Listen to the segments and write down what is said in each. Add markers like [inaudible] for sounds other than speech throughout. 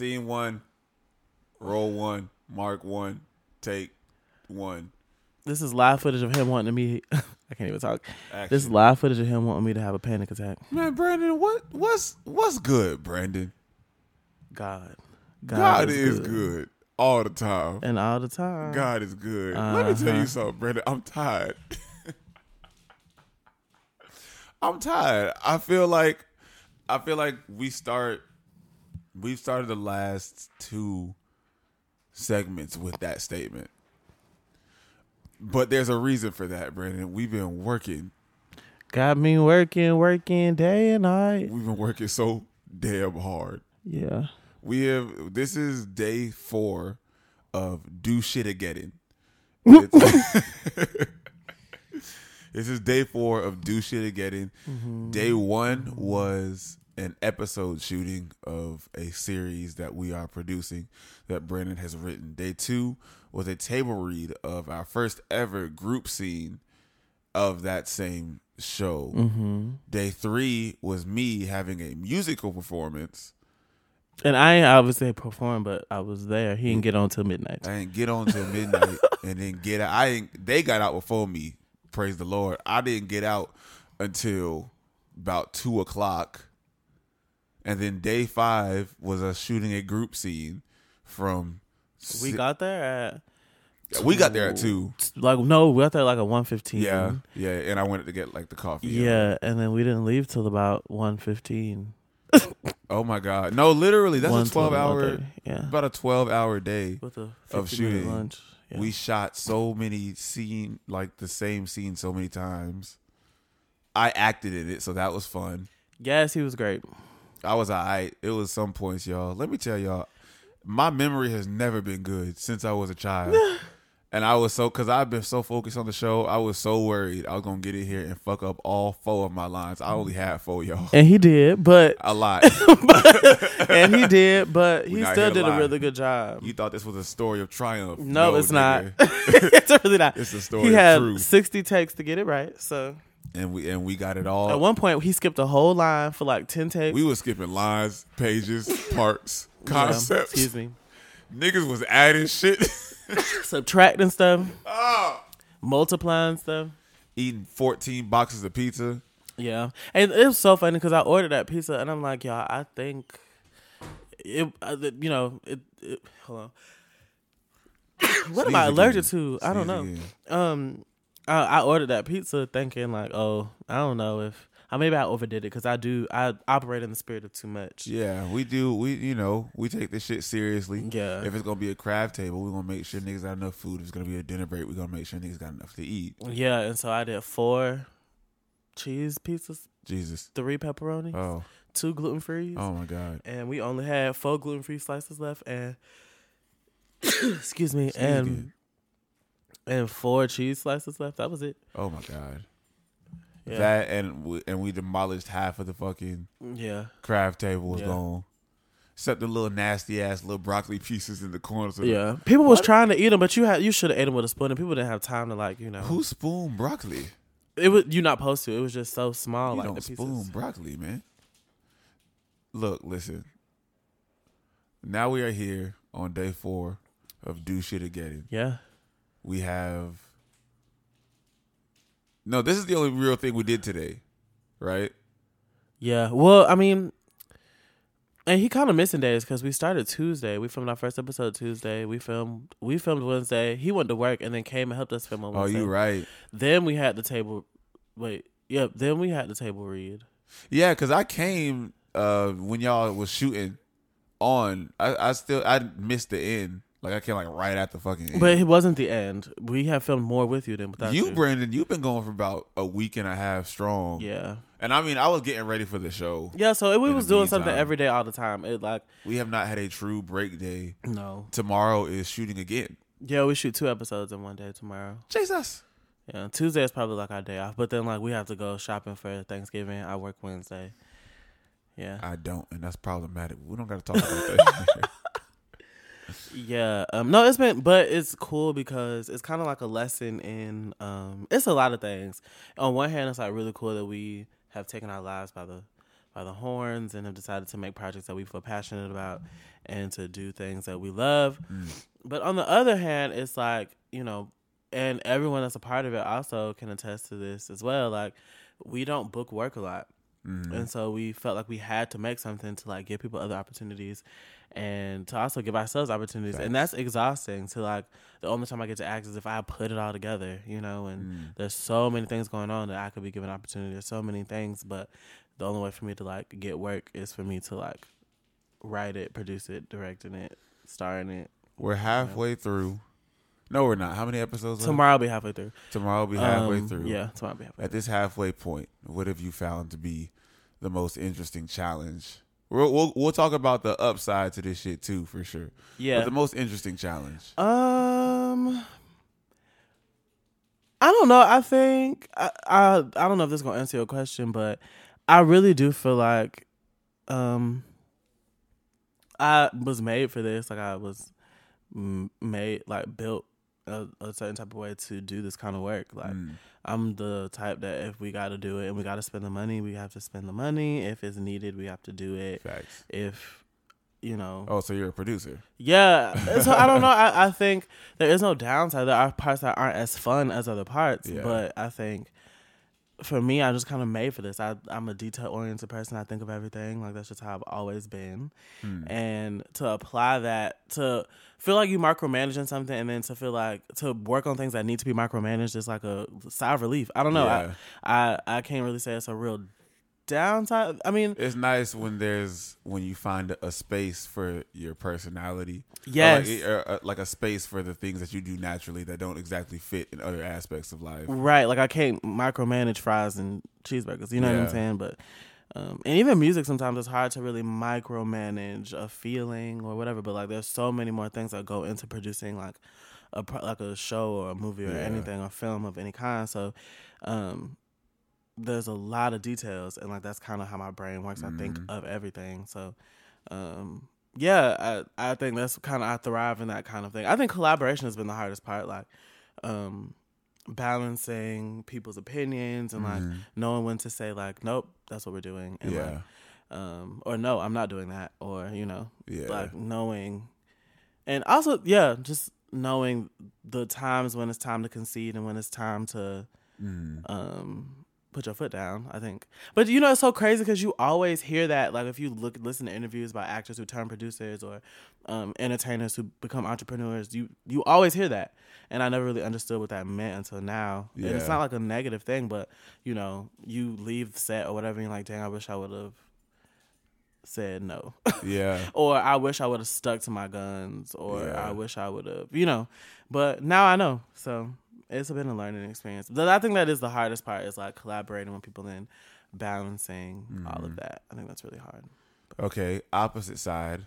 Scene one, roll one, mark one, take one. This is live footage of him wanting me. [laughs] I can't even talk. Action. This is live footage of him wanting me to have a panic attack. Man, Brandon, what what's what's good, Brandon? God, God, is good. all the time. and all the time. God is good. Let me tell Uh-huh. you something, Brandon. I'm tired. [laughs] I'm tired. I feel like I feel like we start we've started the last two segments with that statement. But there's a reason for that, Brandon. We've been working. Got me working, working day and night. We've been working so damn hard. Yeah. We have this is day four of do shit again. [laughs] [laughs] This is day four of do shit again. Mm-hmm. Day one was an episode shooting of a series that we are producing that Brandon has written. Day two was a table read of our first ever group scene of that same show. Mm-hmm. Day three was me having a musical performance. And I obviously performed, but I was there. He didn't get on till midnight. I didn't get on till midnight [laughs] and then get out. I they got out before me. Praise the Lord. I didn't get out until about two o'clock. And then day five was us shooting a group scene from. We si- got there at we got there at two. like no, we got there like at one fifteen. Yeah, yeah. And I wanted to get like the coffee. Yeah, and then we didn't leave till about one fifteen. [laughs] Oh my God. No, literally, that's a twelve hour. Yeah. About a twelve hour day. With a of 50 shooting. lunch. Yeah. We shot so many scene like the same scene so many times. I acted in it, so that was fun. yes, he was great. I was alright. It was some points, y'all. Let me tell y'all, my memory has never been good since I was a child. [laughs] and I was so because I've been so focused on the show, I was so worried I was gonna get in here and fuck up all four of my lines. I only had four, y'all. And he did, but A lot. [laughs] and he did, but he still did a really good job. you thought this was a story of triumph? No, it's not. [laughs] it's really not. It's a story he of had sixty takes to get it right. So And we and we got it all. at one point, he skipped a whole line for like ten takes. We were skipping lines, pages, [laughs] parts, Yeah, concepts. excuse me. Niggas was adding shit. [laughs] Subtracting stuff, oh. multiplying stuff. Eating 14 boxes of pizza. Yeah, and it was so funny because I ordered that pizza and I'm like, y'all, I think it, uh, you know, it. it hold on. [coughs] what am I allergic again. to? I don't know. Again. Um, I, I ordered that pizza thinking like, oh, I don't know if I maybe I overdid it because I do I operate in the spirit of too much. Yeah, we do. We, you know, we take this shit seriously. Yeah. If it's gonna be a craft table, we're gonna make sure niggas got enough food. If it's gonna be a dinner break, we're gonna make sure niggas got enough to eat. Yeah, and so I did four cheese pizzas, Jesus. three pepperoni, Oh. two gluten free, Oh my God. and we only had four gluten free slices left, and [coughs] excuse me, and. And four cheese slices left. That was it. Oh my God. Yeah, That and we, and we demolished half of the fucking yeah. crab table was Yeah. gone. Except the little nasty ass little broccoli pieces in the corners. Of Yeah, people was trying to eat them, but you had you should have ate them with a spoon, and people didn't have time to like you know. Who spoon broccoli? It was you not supposed to. It was just so small, you like don't the pieces. spoon broccoli, man. Look, listen. Now we are here on day four of Do Shit Again. Yeah, We have no. This is the only real thing we did today, right? yeah. Well, I mean, and he kind of missing days because we started Tuesday. We filmed our first episode Tuesday. We filmed we filmed Wednesday. He went to work and then came and helped us film on Oh, Wednesday. you right? Then we had the table. Wait, yep. Then we had the table read. Yeah, because I came uh when y'all was shooting on. I, I still I missed the end. Like I came like right at the fucking end. But it wasn't the end. We have filmed more with you than without you. you, Brandon, you've been going for about a week and a half strong. yeah. And I mean, I was getting ready for the show. Yeah, so we was doing something every day all the time. It like We have not had a true break day. no. Tomorrow is shooting again. Yeah, we shoot two episodes in one day tomorrow. Jesus. Yeah, Tuesday is probably like our day off, but then like we have to go shopping for Thanksgiving. I work Wednesday. Yeah, I don't, and that's problematic. We don't got to talk about that. [laughs] yeah. Um, no, it's been, but it's cool because it's kind of like a lesson in. Um, it's a lot of things. On one hand, it's like really cool that we have taken our lives by the by the horns and have decided to make projects that we feel passionate about and to do things that we love. Mm. But on the other hand, it's like, you know, and everyone that's a part of it also can attest to this as well. Like, we don't book work a lot. Mhm. And so we felt like we had to make something to like give people other opportunities and to also give ourselves opportunities. And that's exhausting to like the only time I get to act is if I put it all together, you know, and Mm. there's so many things going on that I could be given opportunity. There's so many things, but the only way for me to like get work is for me to like write it, produce it, directing it, starring it. We're halfway through. No, we're not. How many episodes? Tomorrow I'll be halfway through. Tomorrow will be halfway Um, through. Yeah, tomorrow I'll be halfway At this halfway point, what have you found to be the most interesting challenge? We'll we'll, we'll talk about the upside to this shit too, for sure. Yeah. But the most interesting challenge. Um, I don't know. I think I, I I don't know if this is gonna answer your question, but I really do feel like um I was made for this. Like I was made like built a, a certain type of way to do this kind of work. Like Mm. I'm the type that if we got to do it and we got to spend the money, we have to spend the money. If it's needed, we have to do it. Facts. If you know, Oh, so you're a producer. yeah. So I don't know. [laughs] I, I think there is no downside. There are parts that aren't as fun as other parts. Yeah. But I think for me, I just kind of made for this. I, I'm a detail oriented person. I think of everything. Like that's just how I've always been. Hmm. And to apply that, to feel like you micromanaging something and then to feel like to work on things that need to be micromanaged is like a sigh of relief. I don't know. Yeah. I, I, I can't really say it's a real downside. I mean, It's nice when there's when you find a space for your personality. Or yes. Like, or, uh, like a space for the things that you do naturally that don't exactly fit in other aspects of life. Right, like I can't micromanage fries and cheeseburgers. You know what I'm saying? But um, and even music sometimes it's hard to really micromanage a feeling or whatever. But like there's so many more things that go into producing like a like a show or a movie or Yeah. anything or film of any kind. So um, there's a lot of details and like that's kind of how my brain works. I think Mhm. of everything. So um, yeah, I I think that's kind of I thrive in that kind of thing. I think collaboration has been the hardest part. Like um balancing people's opinions and like Mhm. knowing when to say like nope that's what we're doing and yeah, like, um or no i'm not doing that or you know yeah, like knowing and also yeah just knowing the times when it's time to concede and when it's time to Mhm. um put your foot down i think but you know it's so crazy because you always hear that like if you look listen to interviews by actors who turn producers or um entertainers who become entrepreneurs you you always hear that and i never really understood what that meant until now and it's not like a negative thing but you know you leave the set or whatever and you're like dang i wish i would have said no [laughs] yeah. or I wish I would have stuck to my guns, or Yeah. I wish I would have, you know. But now I know, so it's been a learning experience. But I think that is the hardest part is like collaborating with people and balancing all Mm. of that. I think that's really hard. Okay, opposite side.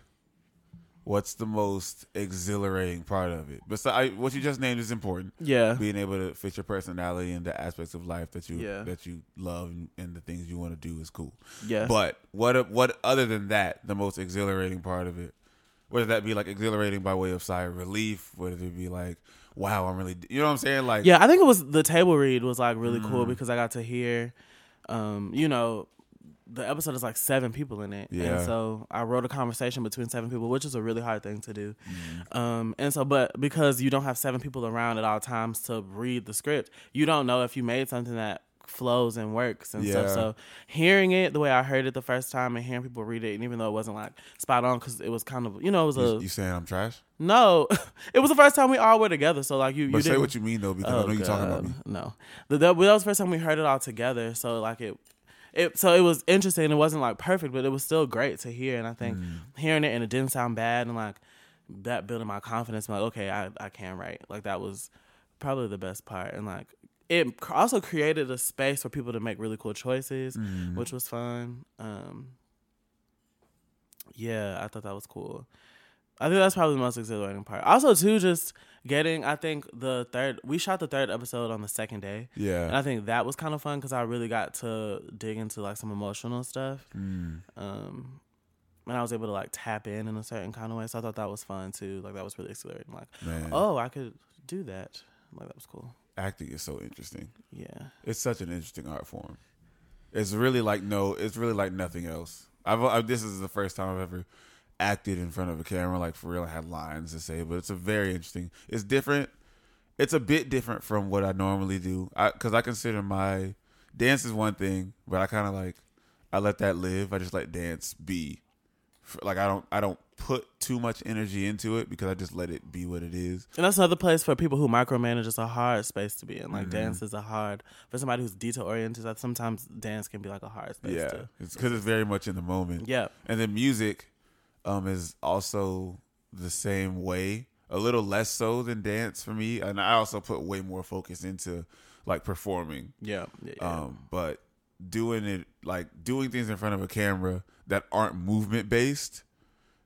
What's the most exhilarating part of it? Besides, what you just named is important. Yeah, Being able to fit your personality and the aspects of life that you Yeah. that you love and, and the things you want to do is cool. yeah. But what what other than that, the most exhilarating part of it? Whether that be like exhilarating by way of sigh of relief, whether it be like, wow, I'm really, you know what I'm saying? Like, yeah, I think it was the table read was like really cool Mm. because I got to hear, um, you know, the episode is like seven people in it, Yeah. and so I wrote a conversation between seven people, which is a really hard thing to do. Mm. Um, and so, but because you don't have seven people around at all times to read the script, you don't know if you made something that flows and works and stuff. So hearing it the way I heard it the first time and hearing people read it, and even though it wasn't like spot on, because it was kind of you know it was a you, you saying I'm trash? no, [laughs] it was the first time we all were together. So like you, But you say didn't, what you mean though, because I Oh, know you're talking about me. No, the, that, that was the first time we heard it all together. So like it, it so it was interesting. It wasn't like perfect, but it was still great to hear. And I think Mm. hearing it and it didn't sound bad and like that building my confidence. I'm like, okay, I I can write. Like that was probably the best part. And like it also created a space for people to make really cool choices, Mhm. which was fun. Um, yeah, I thought that was cool. I think that's probably the most exhilarating part. Also, too, just getting. I think the third. We shot the third episode on the second day, Yeah, and. I think that was kind of fun because I really got to dig into like some emotional stuff. Mm. Um, and I was able to like tap in in a certain kind of way. So I thought that was fun too. Like that was really exhilarating. Like, Man, oh, I could do that. Like that was cool. Acting is so interesting. Yeah. It's such an interesting art form. It's really like no. It's really like nothing else. I've, I, this is the first time I've ever acted in front of a camera, like for real. I had lines to say, but it's a very interesting. It's different. It's a bit different from what I normally do. I because I consider my dance is one thing, but I kind of like I let that live. I just let dance be. Like I don't I don't put too much energy into it because I just let it be what it is. And that's another place for people who micromanage. It's a hard space to be in. Like Mhm. dance is a hard for somebody who's detail oriented. Like sometimes dance can be like a hard space. Yeah, it's because it's very much in the moment. yeah, And then music um is also the same way, a little less so than dance for me. And I also put way more focus into like performing. yeah, yeah. yeah. Um but doing it like doing things in front of a camera that aren't movement based,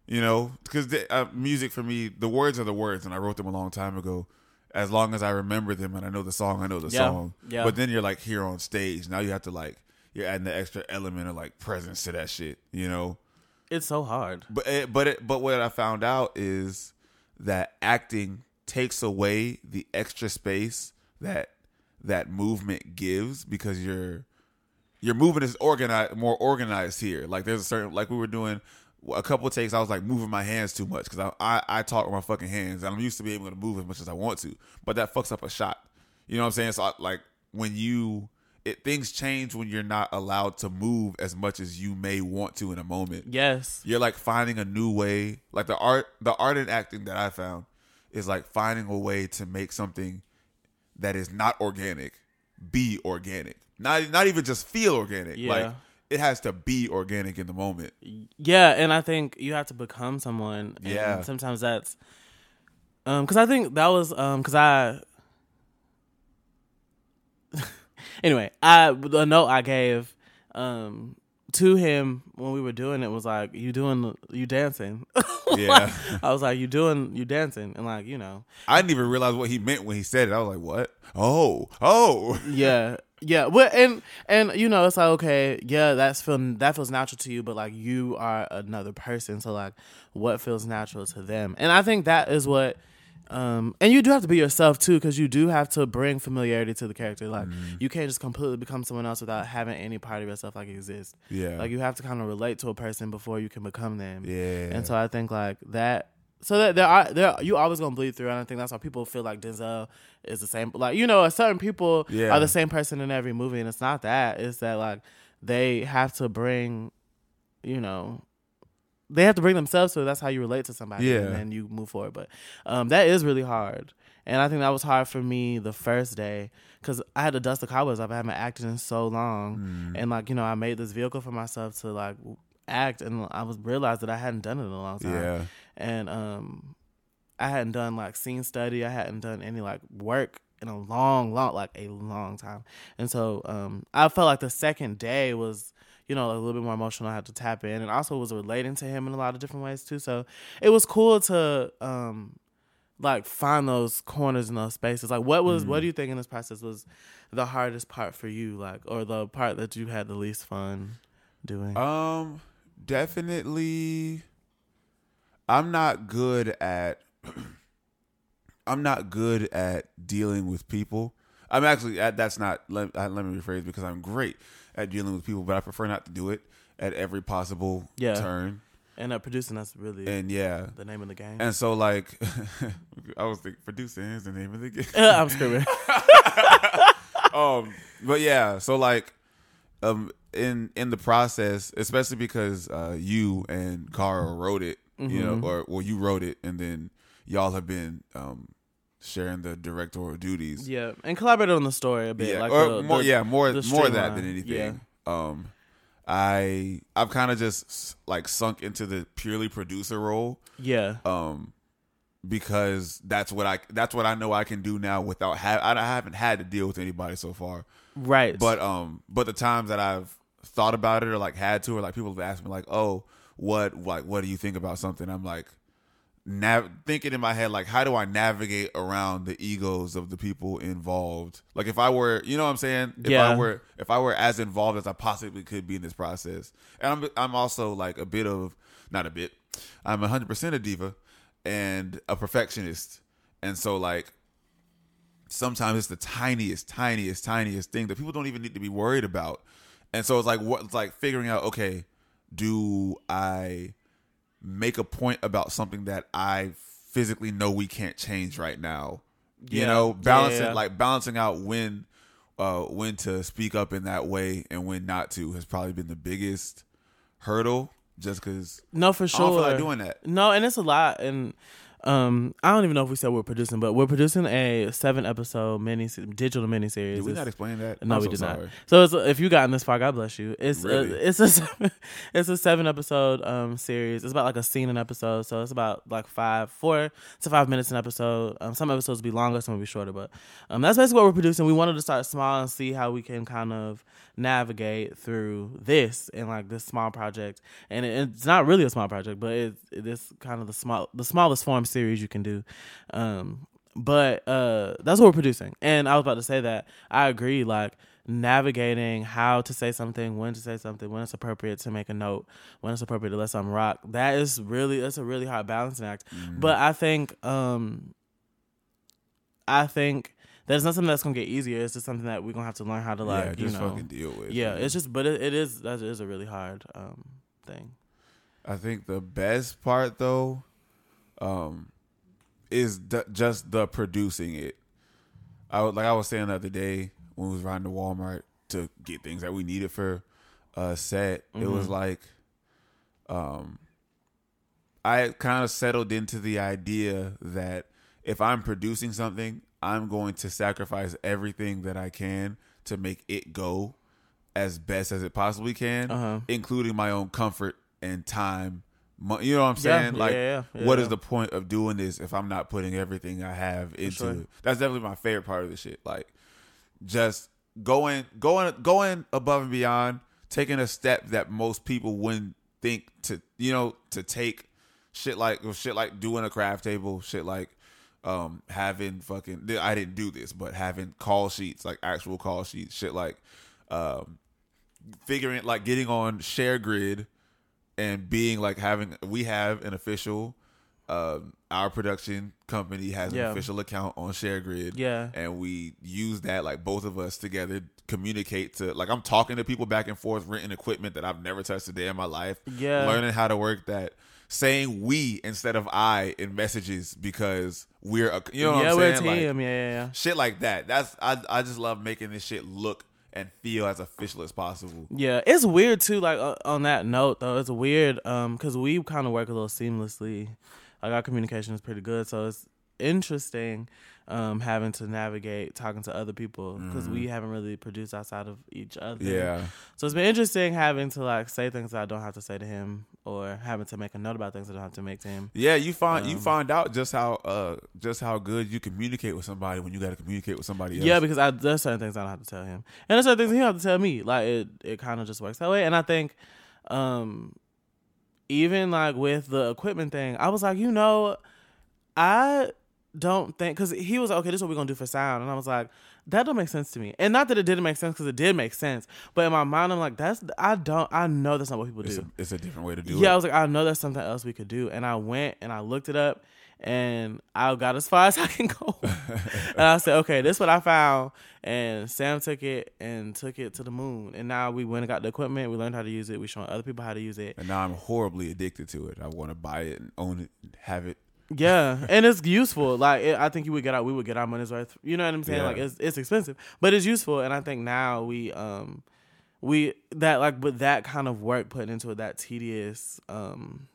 you know, because uh, music for me, the words are the words, and I wrote them a long time ago. As long as I remember them and I know the song, I know the Yeah, song. yeah. But then you're like here on stage. Now you have to like you're adding the extra element of like presence to that shit, you know. it's so hard. But it, but it, but what I found out is that acting takes away the extra space that that movement gives because your your movement is organized more organized here. Like there's a certain like we were doing a couple takes. I was like moving my hands too much because I, I I talk with my fucking hands and I'm used to being able to move as much as I want to, but that fucks up a shot. You know what I'm saying? So I, like when you it things change when you're not allowed to move as much as you may want to in a moment Yes, you're like finding a new way like the art the art in acting that i found is like finding a way to make something that is not organic be organic not not even just feel organic Yeah. like it has to be organic in the moment yeah, and I think you have to become someone. And Yeah. sometimes that's um because I think that was um because I. [laughs] anyway, I the note I gave um to him when we were doing it was like you doing you dancing. [laughs] yeah I was like you doing you dancing and like you know i didn't even realize what he meant when he said it i was like what oh oh yeah yeah well and and you know it's like okay yeah that's feel that feels natural to you but like you are another person so like what feels natural to them? And i think that is what um and you do have to be yourself too because you do have to bring familiarity to the character like you can't just completely become someone else without having any part of yourself like exist. Yeah. Like you have to kind of relate to a person before you can become them. Yeah. And so I think like that. So that there are there you always gonna bleed through, and I think that's why people feel like Denzel is the same. Like you know, certain people Yeah. are the same person in every movie, and it's not that. It's that like they have to bring, you know, they have to bring themselves So. That's how you relate to somebody, Yeah. and then you move forward. But um, that is really hard, and I think that was hard for me the first day because I had to dust the cobwebs off. I haven't acted in so long, Mm. and like you know, I made this vehicle for myself to like act, and I was realized that I hadn't done it in a long time yeah and um I hadn't done like scene study, I hadn't done any like work in a long, long like a long time. And so um I felt like the second day was, you know, a little bit more emotional. I had to tap in and also was relating to him in a lot of different ways too. So it was cool to um like find those corners in those spaces. Like what was what do you think in this process was the hardest part for you, like or the part that you had the least fun doing? Um, definitely. I'm not good at. [clears throat] I'm not good at dealing with people. I'm actually that's not. Let, let me rephrase because I'm great at dealing with people, but I prefer not to do it at every possible Yeah. turn. and uh, producing that's really And yeah, the name of the game. and so like, [laughs] I was thinking producing is the name of the game. [laughs] I'm screaming. [laughs] um but yeah so like um in in the process especially because uh you and Carl wrote it you know Mhm. or well you wrote it and then y'all have been um sharing the directorial duties Yeah, and collaborated on the story a bit. yeah like or the, more the- yeah more more of that than anything yeah. um i i've kind of just like sunk into the purely producer role yeah, um because that's what i that's what i know i can do now without have i haven't had to deal with anybody so far right. but um, but the times that I've thought about it or like had to, or like people have asked me like, oh, what like what do you think about something? I'm like, nav- thinking in my head like, how do I navigate around the egos of the people involved? Like if I were, you know what I'm saying? If Yeah. I were, if I were as involved as I possibly could be in this process, and I'm I'm also like a bit of not a bit, I'm 100 percent a diva and a perfectionist, and so like sometimes it's the tiniest, tiniest, tiniest thing that people don't even need to be worried about. And so it's like what it's like figuring out, okay, do I make a point about something that I physically know we can't change right now? You Yeah. know, balancing yeah, yeah. like balancing out when uh when to speak up in that way and when not to has probably been the biggest hurdle just cuz No, for I sure. don't feel like doing that. No, and it's a lot. And um, I don't even know if we said we're producing, but we're producing a seven episode mini digital mini series. Did we not explain that? No, I'm we so did sorry. not. So it's, if you gotten this far, God bless you. It's Really? a, it's a [laughs] seven, it's a seven episode um series. It's about like a scene an episode, so it's about like five four to five minutes an episode. Um, some episodes will be longer, some will be shorter, but um, that's basically what we're producing. We wanted to start small and see how we can kind of navigate through this and like this small project. And it, it's not really a small project, but it's it is kind of the small the smallest form series you can do. Um, but uh that's what we're producing and i was about to say that i agree like navigating how to say something when to say something when it's appropriate to make a note when it's appropriate to let something rock that is really that's a really hard balancing act Mm-hmm. but i think um i think that's not something that's gonna get easier it's just something that we're gonna have to learn how to like yeah, you just know fucking deal with. yeah man. it's just but it, it is that is a really hard um thing I think the best part though, um, is just the producing it. I was, like I was saying the other day when we was riding to Walmart to get things that we needed for a set. It was like, um, I kind of settled into the idea that if I'm producing something, I'm going to sacrifice everything that I can to make it go as best as it possibly can, Uh-huh. including my own comfort and time. You know what I'm saying? yeah, like, yeah, yeah, what is the point of doing this if I'm not putting everything I have into sure. it? That's definitely my favorite part of the shit. Like, just going, going, going above and beyond, taking a step that most people wouldn't think to, you know, to take. Shit like shit like doing a craft table, shit like um having fucking I didn't do this, but having call sheets, like actual call sheets, shit like um figuring like getting on ShareGrid and being like having we have an official um our production company has an Yeah. official account on ShareGrid Yeah. and we use that like both of us together communicate to like i'm talking to people back and forth renting equipment that i've never touched a day in my life Yeah. learning how to work that saying we instead of i in messages because we're a you know what yeah i'm we're a saying like team yeah yeah yeah shit like that that's I, I just love making this shit look and feel as official as possible Yeah, it's weird too. Like uh, on that note, though, it's weird um because we kind of work a little seamlessly. Like our communication is pretty good, so it's interesting um having to navigate talking to other people because we haven't really produced outside of each other. Mm-hmm. yeah So it's been interesting having to like say things that I don't have to say to him, or having to make a note about things that I don't have to make to him. Yeah, you find you Um, find out just how uh just how good you communicate with somebody when you got to communicate with somebody else. Yeah, because I, there's certain things I don't have to tell him, and there's certain things he don't have to tell me. Like it, it kind of just works that way. And I think, um, even like with the equipment thing, I was like, you know, I don't think because he was like, okay, this is what we're gonna do for sound, and I was like, that don't make sense to me. And not that it didn't make sense because it did make sense, but in my mind, I'm like, that's I don't I know that's not what people it's do. a, it's a different way to do it. Yeah, I was like, I know that's something else we could do. And I went and I looked it up and I got as far [laughs] as I can go. and I said, okay, this is what I found. And Sam took it and took it to the moon. And now we went and got the equipment. We learned how to use it. We showing other people how to use it. And now I'm horribly addicted to it. I want to buy it and own it, and have it. Yeah, and it's useful. Like it, I think you would get out, we would get our money's worth. You know what I'm saying? Yeah. Like it's it's expensive, but it's useful. And I think now we um we that like with that kind of work put into it, that tedious um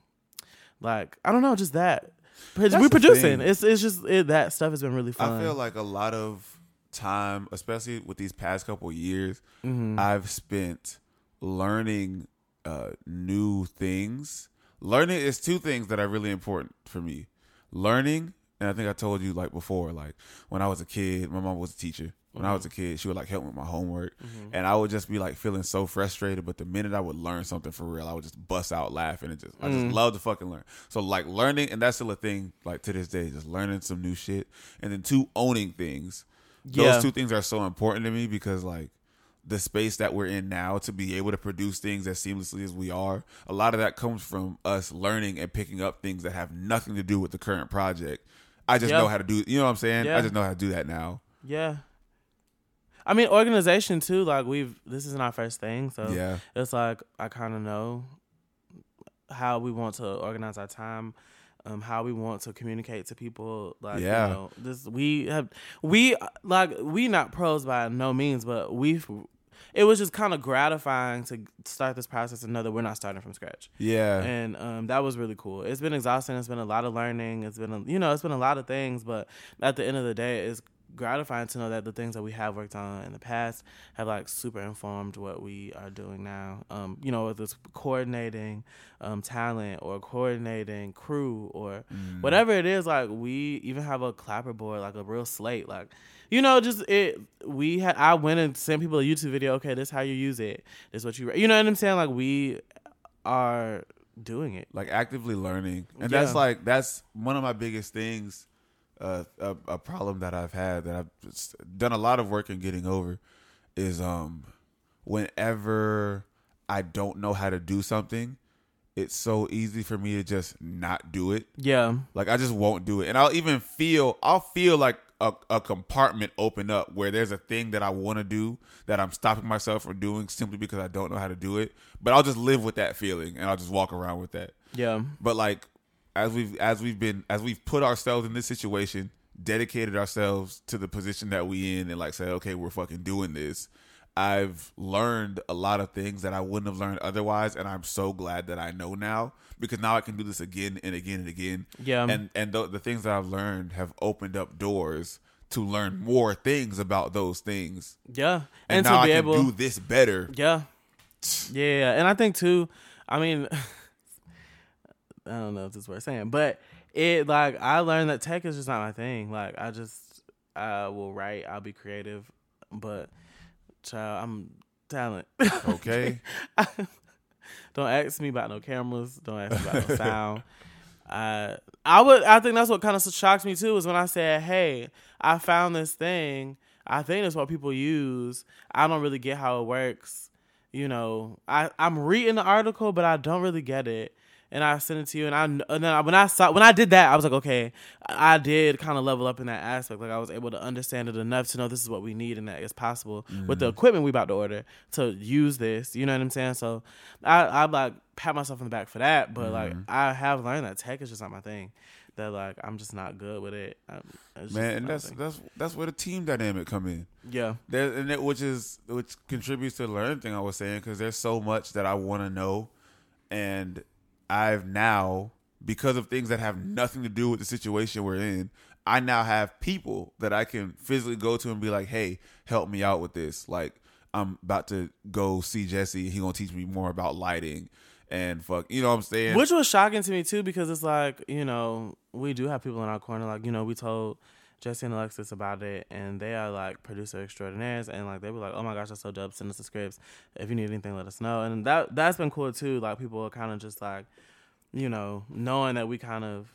like I don't know, just that we the producing. thing. It's it's just it, that stuff has been really fun. I feel like a lot of time, especially with these past couple of years, Mm-hmm. I've spent learning uh, new things. Learning is two things that are really important for me. Learning, and I think I told you like before, like when I was a kid, my mom was a teacher. When I was a mm-hmm. kid, she would like help me with my homework, mm-hmm. and I would just be like feeling so frustrated. But the minute I would learn something for real, I would just bust out laughing and just I just mm. love to fucking learn. So like learning, and that's still a thing like to this day, just learning some new shit, and then two owning things. Yeah. Those two things are so important to me because like the space that we're in now to be able to produce things as seamlessly as we are, a lot of that comes from us learning and picking up things that have nothing to do with the current project. I just Yeah. know how to do. You know what I'm saying? Yeah. I just know how to do that now. Yeah. I mean, organization too. Like we've this isn't our first thing, so Yeah. it's like I kind of know how we want to organize our time, um, how we want to communicate to people. Like, Yeah. you know, this we have we like we not pros by no means, but we've. It was just kind of gratifying to start this process and know that we're not starting from scratch, Yeah. and um, that was really cool. It's been exhausting. It's been a lot of learning. It's been, a, you know, it's been a lot of things. But at the end of the day, it's gratifying to know that the things that we have worked on in the past have like super informed what we are doing now. Um, you know, whether it's coordinating um, talent or coordinating crew or Mm. whatever it is, like we even have a clapper board, like a real slate, like you know, just it. We had I went and sent people a YouTube video. Okay, this is how you use it. This is what you, you know what I'm saying? Like we are doing it. like actively learning and that's like that's one of my biggest things uh, a, a problem that i've had that i've done a lot of work in getting over is um whenever i don't know how to do something it's so easy for me to just not do it Yeah, like I just won't do it, and I'll even feel I'll feel like a, a compartment open up where there's a thing that I want to do that I'm stopping myself from doing simply because I don't know how to do it. But I'll just live with that feeling, and I'll just walk around with that. yeah, But like as we've as we've been as we've put ourselves in this situation, dedicated ourselves to the position that we in, and like say, okay, we're fucking doing this. I've learned a lot of things that I wouldn't have learned otherwise, and I'm so glad that I know now because now I can do this again and again and again. Yeah. and and the, the things that I've learned have opened up doors to learn more things about those things, yeah, and, and, now to be I can able, do this better. Yeah. Yeah, and I think too, I mean [laughs] I don't know if this is worth saying, but it like I learned that tech is just not my thing. Like I just I will write, I'll be creative, but child, I'm talent. Okay, [laughs] don't ask me about no cameras, don't ask me about no [laughs] sound. I I would I think that's what kind of shocked me too is when I said, "Hey, I found this thing. I think it's what people use. I don't really get how it works." You know, I I'm reading the article, but I don't really get it. And I sent it to you, and I and then I- when I saw when I did that, I was like, okay, I I did kind of level up in that aspect. Like I was able to understand it enough to know this is what we need and that it's possible with the mm-hmm. equipment we about to order to use this. You know what I'm saying? So I I like pat myself on the back for that, but like mm-hmm. I have learned that tech is just not my thing. That like I'm just not good with it. Just man, and that's thing. that's that's where the team dynamic come in. yeah, There, and it, which is which contributes to the learning thing I was saying because there's so much that I want to know, and I've now because of things that have nothing to do with the situation we're in. I now have people that I can physically go to and be like, "Hey, help me out with this." Like I'm about to go see Jesse. He gonna teach me more about lighting and fuck. You know what I'm saying? Which was shocking to me too, because it's like you know we do have people in our corner. Like you know we told Jesse and Alexis about it, and they are like producer extraordinaires, and like they were like, "Oh my gosh, that's so dope! Send us the scripts. If you need anything, let us know." And that that's been cool too. Like people are kind of just like, you know, knowing that we kind of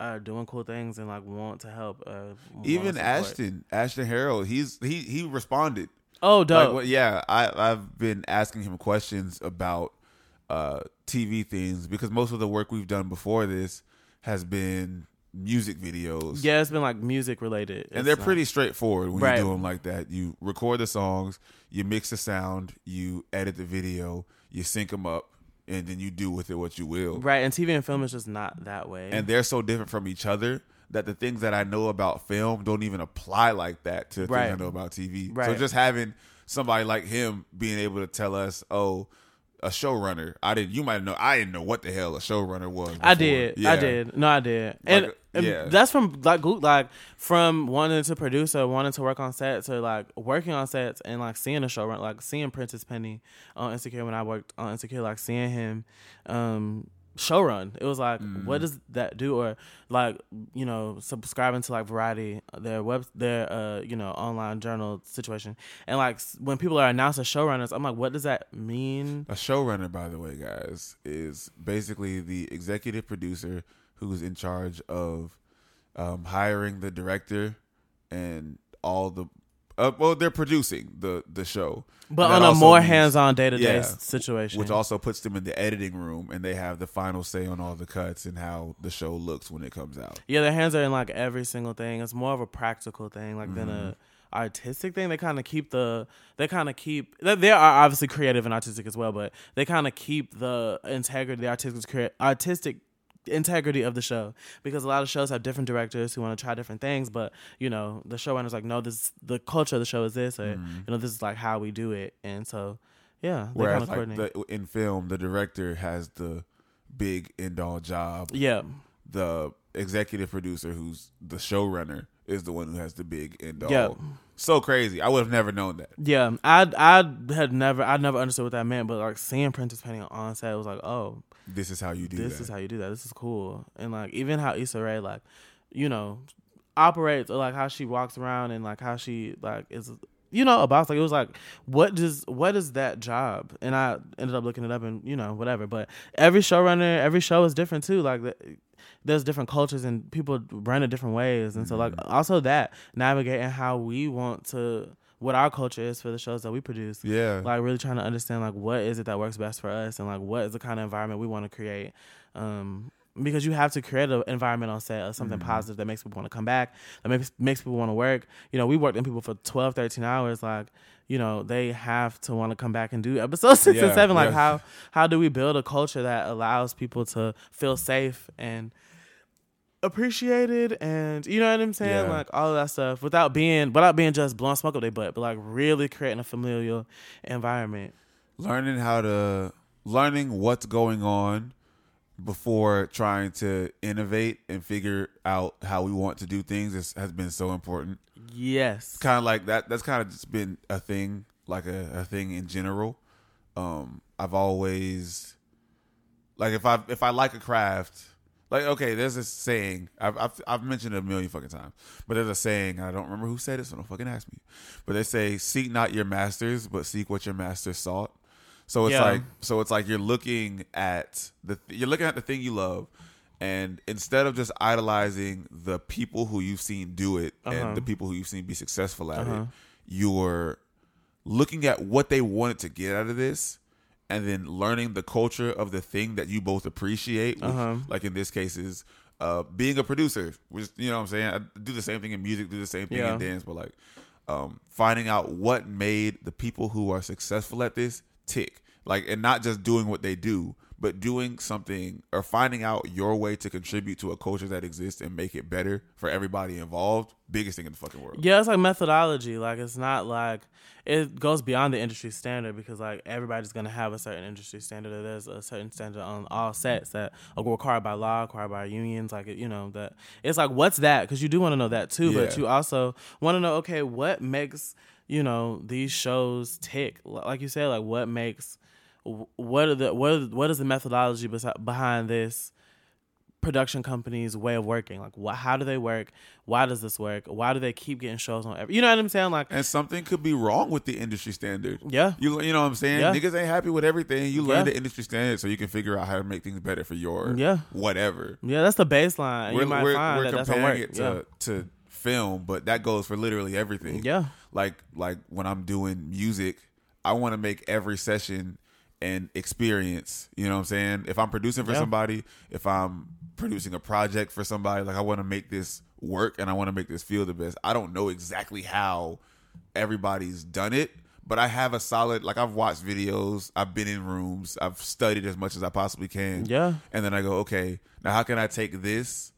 are doing cool things and like want to help. Uh, Even. Ashton, Ashton Harold, he's he he responded. Oh, Like, dope. yeah, I I've been asking him questions about uh TV things because most of the work we've done before this has been music videos. yeah, it's been like music related, And It's they're not- pretty straightforward when Right. you do them like that. You record the songs, you mix the sound, you edit the video, you sync them up, and then you do with it what you will. right. And TV and film is just not that way. And they're so different from each other that the things that I know about film don't even apply like that to the things I know about TV. So just having somebody like him being able to tell us, oh, a showrunner. I didn't. You might know. I didn't know what the hell a showrunner was. I did. Yeah. I did. No, I did. Like, and yeah. that's from like like from wanting to produce or wanting to work on sets or like working on sets and like seeing a show run like seeing Prentice Penny on Insecure when I worked on Insecure, like seeing him um show run. It was like, Mm. what does that do? Or like, you know, subscribing to like Variety, their web their uh, you know, online journal situation. And like when people are announced as showrunners, I'm like, what does that mean? A showrunner, by the way, guys, is basically the executive producer who's in charge of um, hiring the director and all the. Uh, well, they're producing the the show, But on a more hands on day to day situation. which also puts them in the editing room, and they have the final say on all the cuts and how the show looks when it comes out. Yeah, their hands are in like every single thing. It's more of a practical thing, like than Mm-hmm. a artistic thing. They kind of keep the they kind of keep they they are obviously creative and artistic as well, but they kind of keep the integrity, the artistic artistic integrity of the show because a lot of shows have different directors who want to try different things but you know the showrunner's like no this the culture of the show is this or Mm-hmm. you know this is like how we do it and so yeah Whereas like the, in film, the director has the big end all job. yeah The executive producer, who's the showrunner, is the one who has the big end all. Yeah. So crazy. I would have never known that. Yeah, I I had never I never understood what that meant, but like seeing Prentice Penny on set was like, oh, This is how you do this that. is how you do that. This is cool, and like even how Issa Rae like, you know, operates or like how she walks around and like how she like is. You know about like it was like what does what is that job and I ended up looking it up and you know whatever but every showrunner every show is different too like the, there's different cultures and people run it different ways and so like Mm-hmm. also that navigating how we want to what our culture is for the shows that we produce. Yeah. like really trying to understand like what is it that works best for us and like what is the kind of environment we want to create. Um because you have to create an environment on set of something positive that makes people want to come back that makes makes people want to work. You know we worked in people for 12 13 hours like you know they have to want to come back and do episode [laughs] six and seven. Like yeah. how how do we build a culture that allows people to feel safe and appreciated and you know what I'm saying Yeah. like all of that stuff without being without being just blowing smoke up their butt but like really creating a familial environment learning how to learning what's going on before trying to innovate and figure out how we want to do things is, has been so important. yes Kind of like that. That's kind of just been a thing, like a, a thing in general. Um, I've always like if I if I like a craft, like okay, there's this saying I've I've, I've mentioned it a million fucking times, but there's a saying I don't remember who said it, so don't fucking ask me. But they say, "Seek not your masters, but seek what your master sought." So it's Yeah. like so it's like you're looking at the you're looking at the thing you love, and instead of just idolizing the people who you've seen do it Uh-huh. and the people who you've seen be successful at Uh-huh. it, you're looking at what they wanted to get out of this and then learning the culture of the thing that you both appreciate which, Uh-huh. like in this case is uh, being a producer which you know what i'm saying i do the same thing in music do the same thing Yeah. in dance but like um, finding out what made the people who are successful at this tick like and not just doing what they do but doing something or finding out your way to contribute to a culture that exists and make it better for everybody involved biggest thing in the fucking world. Yeah it's like methodology. Like it's not like it goes beyond the industry standard because like everybody's gonna have a certain industry standard or there's a certain standard on all sets that are required by law required by unions like you know that it's like what's that? Because you do want to know that too but you also want to know okay what makes you know these shows tick? Like you said like what makes what are the what are, what is the methodology behind this production company's way of working like wh- how do they work why does this work why do they keep getting shows on every you know what i'm saying like and something could be wrong with the industry standard yeah You you know what I'm saying? Yeah. Niggas ain't happy with everything. You learn Yeah. the industry standard so you can figure out how to make things better for your Yeah. whatever. yeah that's the baseline We're, you might we're, find we're that comparing it to, to film, but that goes for literally everything. yeah Like like when I'm doing music, I want to make every session an experience. You know what I'm saying? If I'm producing for Yeah. somebody, if I'm producing a project for somebody, like I want to make this work and I want to make this feel the best. I don't know exactly how everybody's done it, but I have a solid like I've watched videos, I've been in rooms, I've studied as much as I possibly can. Yeah. And then I go, okay, now how can I take this,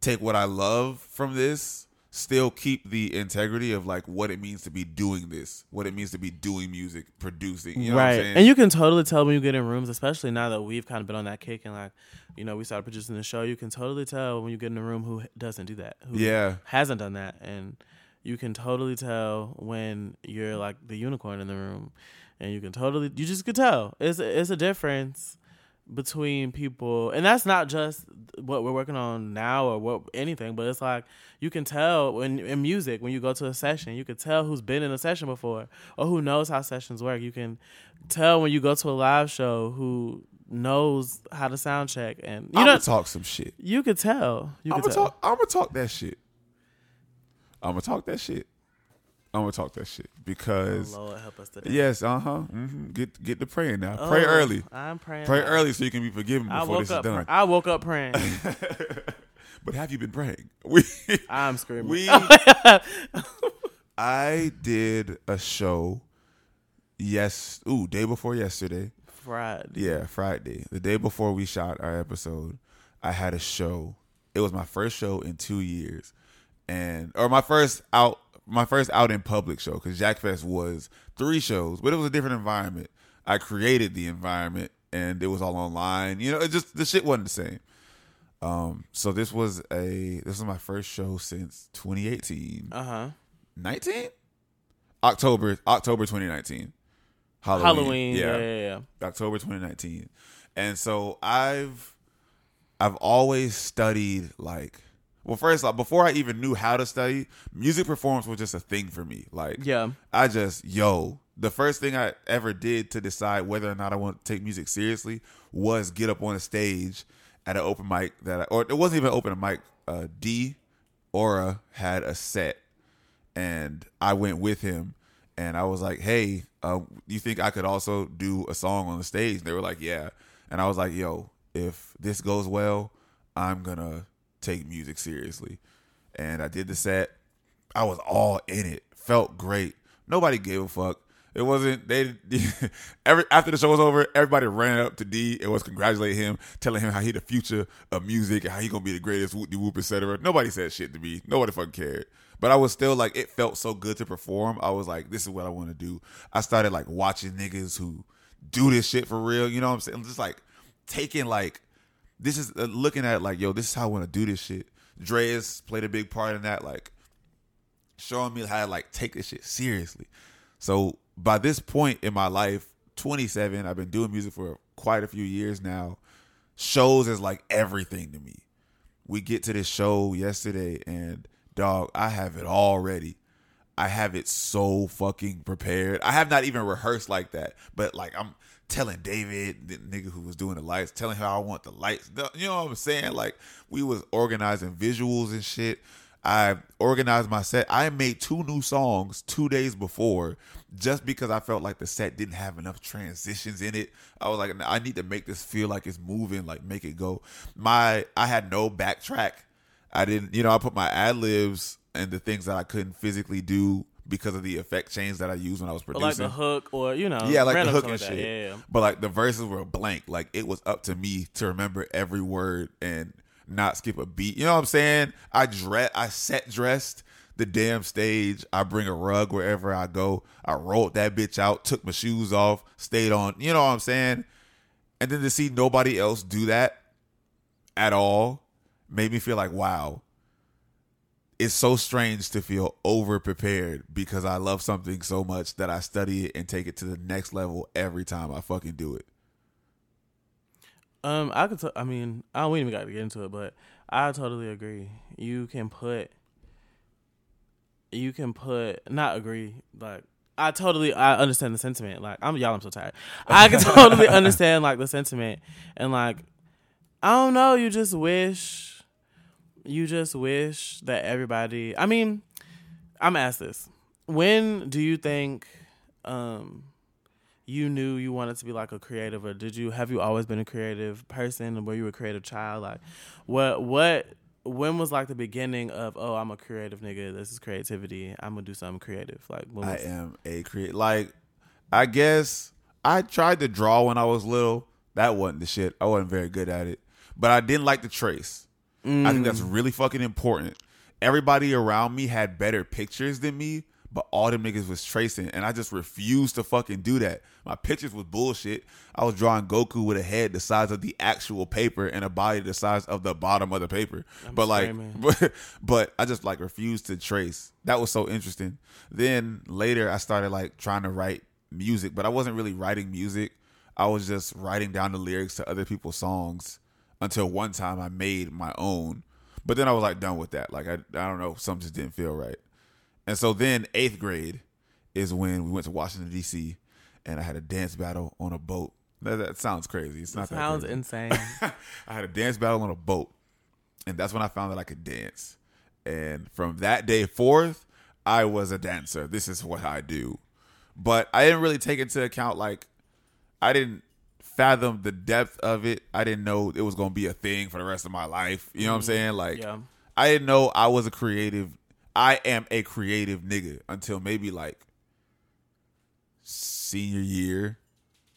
take what I love from this, still keep the integrity of like what it means to be doing this, what it means to be doing music, producing. You know what I'm right. and you can totally tell when you get in rooms especially now that we've kind of been on that kick and like you know we started producing the show you can totally tell when you get in a room who doesn't do that who yeah. hasn't done that. And you can totally tell when you're like the unicorn in the room. And you can totally you just could tell. It's it's a difference between people and that's not just what we're working on now or what anything but it's like you can tell when in music when you go to a session you can tell who's been in a session before or who knows how sessions work you can tell when you go to a live show who knows how to sound check and you I'm know gonna talk some shit. you could tell you I'm could tell talk. I'm gonna talk that shit. I'm gonna talk that shit. I'm gonna talk that shit because Lord help us today yes, uh huh. hmm Get get to praying now. Pray Oh, early. I'm praying. Pray now. early so you can be forgiven before this is done. I woke up praying. [laughs] but have you been praying? [laughs] We I'm screaming. we I did a show. Yes, ooh, day before yesterday. Friday. Yeah, Friday. The day before we shot our episode, I had a show. It was my first show in two years, and or my first out, my first out in public show because Jackfest was three shows, but it was a different environment. I created the environment, and it was all online. You know, it just the shit wasn't the same. Um, so this was a this was my first show since 2018. Uh huh. 19 October October 2019. Halloween. Halloween. Yeah. yeah, yeah. October 2019. And so I've I've always studied like well first like before I even knew how to study, music performance was just a thing for me. Like Yeah. I just yo, the first thing I ever did to decide whether or not I want to take music seriously was get up on a stage at an open mic that I, or it wasn't even open mic. Uh, D Aura had a set, and I went with him, and I was like, "Hey, uh, you think I could also do a song on the stage?" they were like, "Yeah," and I was like, "Yo, if this goes well, I'm gonna take music seriously," and I did the set. I was all in it. Felt great. Nobody gave a fuck. It wasn't they. [laughs] Every after the show was over, everybody ran up to D and was congratulating him, telling him how he the future of music and how he gonna be the greatest whoop de whoop, etc. Nobody said shit to me. Nobody fucking cared. But I was still like, it felt so good to perform. I was like, this is what I want to do. I started like watching niggas who do this shit for real. You know what I'm saying? I'm just like taking like this is uh, looking at like, yo, this is how I want to do this shit. Dreas played a big part in that, like showing me how to like take this shit seriously. So by this point in my life, 27, I've been doing music for quite a few years now. Shows is like everything to me. We get to this show yesterday and dog, I have it all ready. I have it so fucking prepared. I have not even rehearsed like that, but like I'm telling David, the nigga who was doing the lights, telling how I want the lights. You know what I'm saying? Like we was organizing visuals and shit. I organized my set. I made two new songs two days before just because I felt like the set didn't have enough transitions in it. I was like, I need to make this feel like it's moving, like make it go. My I had no backtrack. I didn't, you know, I put my ad libs and the things that I couldn't physically do because of the effect change that I used when I was Or producing. like the hook, or you know, Yeah, like the hook and shit. Yeah. But like the verses were blank. Like it was up to me to remember every word and not skip a beat. You know what I'm saying? I dress I set dressed the damn stage. I bring a rug wherever I go. I rolled that bitch out, took my shoes off, stayed on. You know what I'm saying? And then to see nobody else do that at all made me feel like, wow. It's so strange to feel over prepared because I love something so much that I study it and take it to the next level every time I fucking do it. Um, I could. T- I mean, I don't we even got to get into it, but I totally agree. You can put. You can put not agree like I totally I understand the sentiment. Like I'm y'all, I'm so tired. I can totally [laughs] understand like the sentiment and like I don't know. You just wish, you just wish that everybody. I mean, I'm asked this. When do you think? um you knew you wanted to be like a creative or did you have you always been a creative person were you a creative child like what what when was like the beginning of oh i'm a creative nigga this is creativity i'm gonna do something creative like when I am a create. Like, I guess I tried to draw when I was little. That wasn't the shit. I wasn't very good at it. But I didn't like to trace. I think that's mm. really fucking important. Everybody around me had better pictures than me, but all them niggas was tracing, and I just refused to fucking do that. My pictures was bullshit. I was drawing Goku with a head the size of the actual paper and a body the size of the bottom of the paper. but like, [laughs] but, but I just like refused to trace. That was so interesting. Then later I started like trying to write music, but I wasn't really writing music. I was just writing down the lyrics to other people's songs until one time I made my own. But then I was like done with that. Like I I don't know, something just didn't feel right. And so then eighth grade is when we went to Washington D.C. and I had a dance battle on a boat. That, that sounds crazy. It's not that sounds crazy. insane [laughs] I had a dance battle on a boat, and that's when I found that I could dance. And from that day forth, I was a dancer. This is what I do. But I didn't really take into account like I didn't fathom the depth of it. I didn't know it was going to be a thing for the rest of my life. You know what I'm mm-hmm. saying? Like yeah I didn't know I was a creative. I am a creative nigga until maybe like senior year.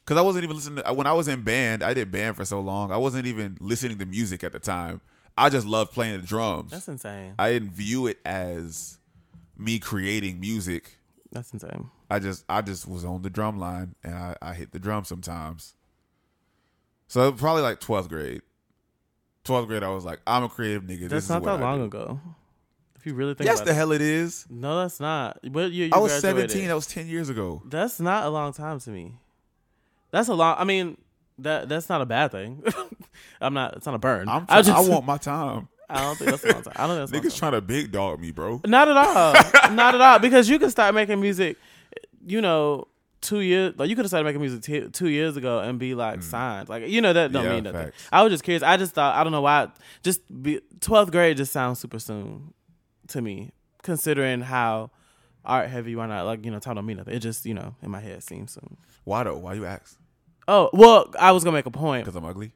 Cause I wasn't even listening to, when I was in band. I did band for so long. I wasn't even listening to music at the time. I just loved playing the drums. That's insane. I didn't view it as me creating music. That's insane. I just I just was on the drum line and I, I hit the drum sometimes. So probably like twelfth grade. Twelfth grade, I was like, I'm a creative nigga. That's this not that I long do. ago. If you really think Yes, the it. hell it is. No, that's not. What year you I was graduated? 17. That was 10 years ago. That's not a long time to me. That's a long. I mean, that that's not a bad thing. [laughs] I'm not. It's not a burn. I'm I try- I just. want my time. [laughs] I don't think that's a long time. I don't think that's Niggas trying to big dog me, bro. Not at all. [laughs] not at all. Because you can start making music. You know, two years. Like you could have started making music t- two years ago and be like signed. Like you know that don't Mm. Yeah, mean nothing. facts. I was just curious. I just thought I don't know why. Just be twelfth grade just sounds super soon to me, considering how art heavy why not. Like you know, time don't mean nothing. It just you know in my head seems soon. Why though? Why you ask? Oh well, I was gonna make a point. Because I'm ugly?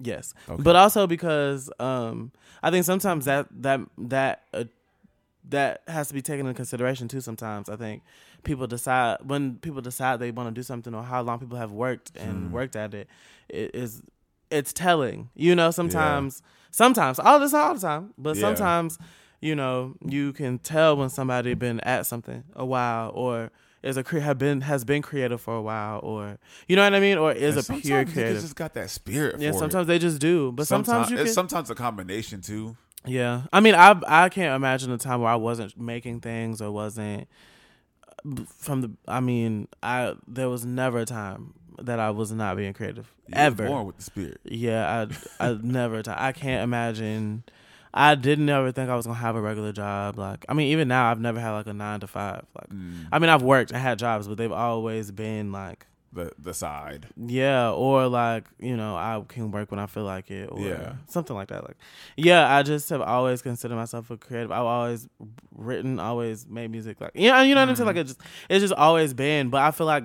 Yes, Okay. but also because um, I think sometimes that that that uh, that has to be taken into consideration too. Sometimes I think people decide when people decide they want to do something or how long people have worked and Hmm. worked at it, it is it's telling. You know, sometimes sometimes all this all the time, but Yeah. sometimes you know you can tell when somebody been at something a while or is a cre- have been has been creative for a while or you know what I mean or is And a sometimes pure creative. just got that spirit. Yeah, for it. sometimes they just do, but sometimes, you it's can. sometimes a combination too. yeah, I mean, I I can't imagine a time where I wasn't making things or wasn't from the. I mean, I there was never a time that I was not being creative You ever. born with the spirit. Yeah, I I [laughs] never. T- I can't imagine. I didn't ever think I was gonna have a regular job. Like, I mean, even now, I've never had like a nine to five. Like, Mm, I mean, I've worked I had jobs, but they've always been like, the the side. yeah, or like you know, I can work when I feel like it, or Yeah. something like that. Like, yeah, I just have always considered myself a creative. I've always written, always made music. Like, yeah, you know what I'm saying? Like, it just it's just always been. But I feel like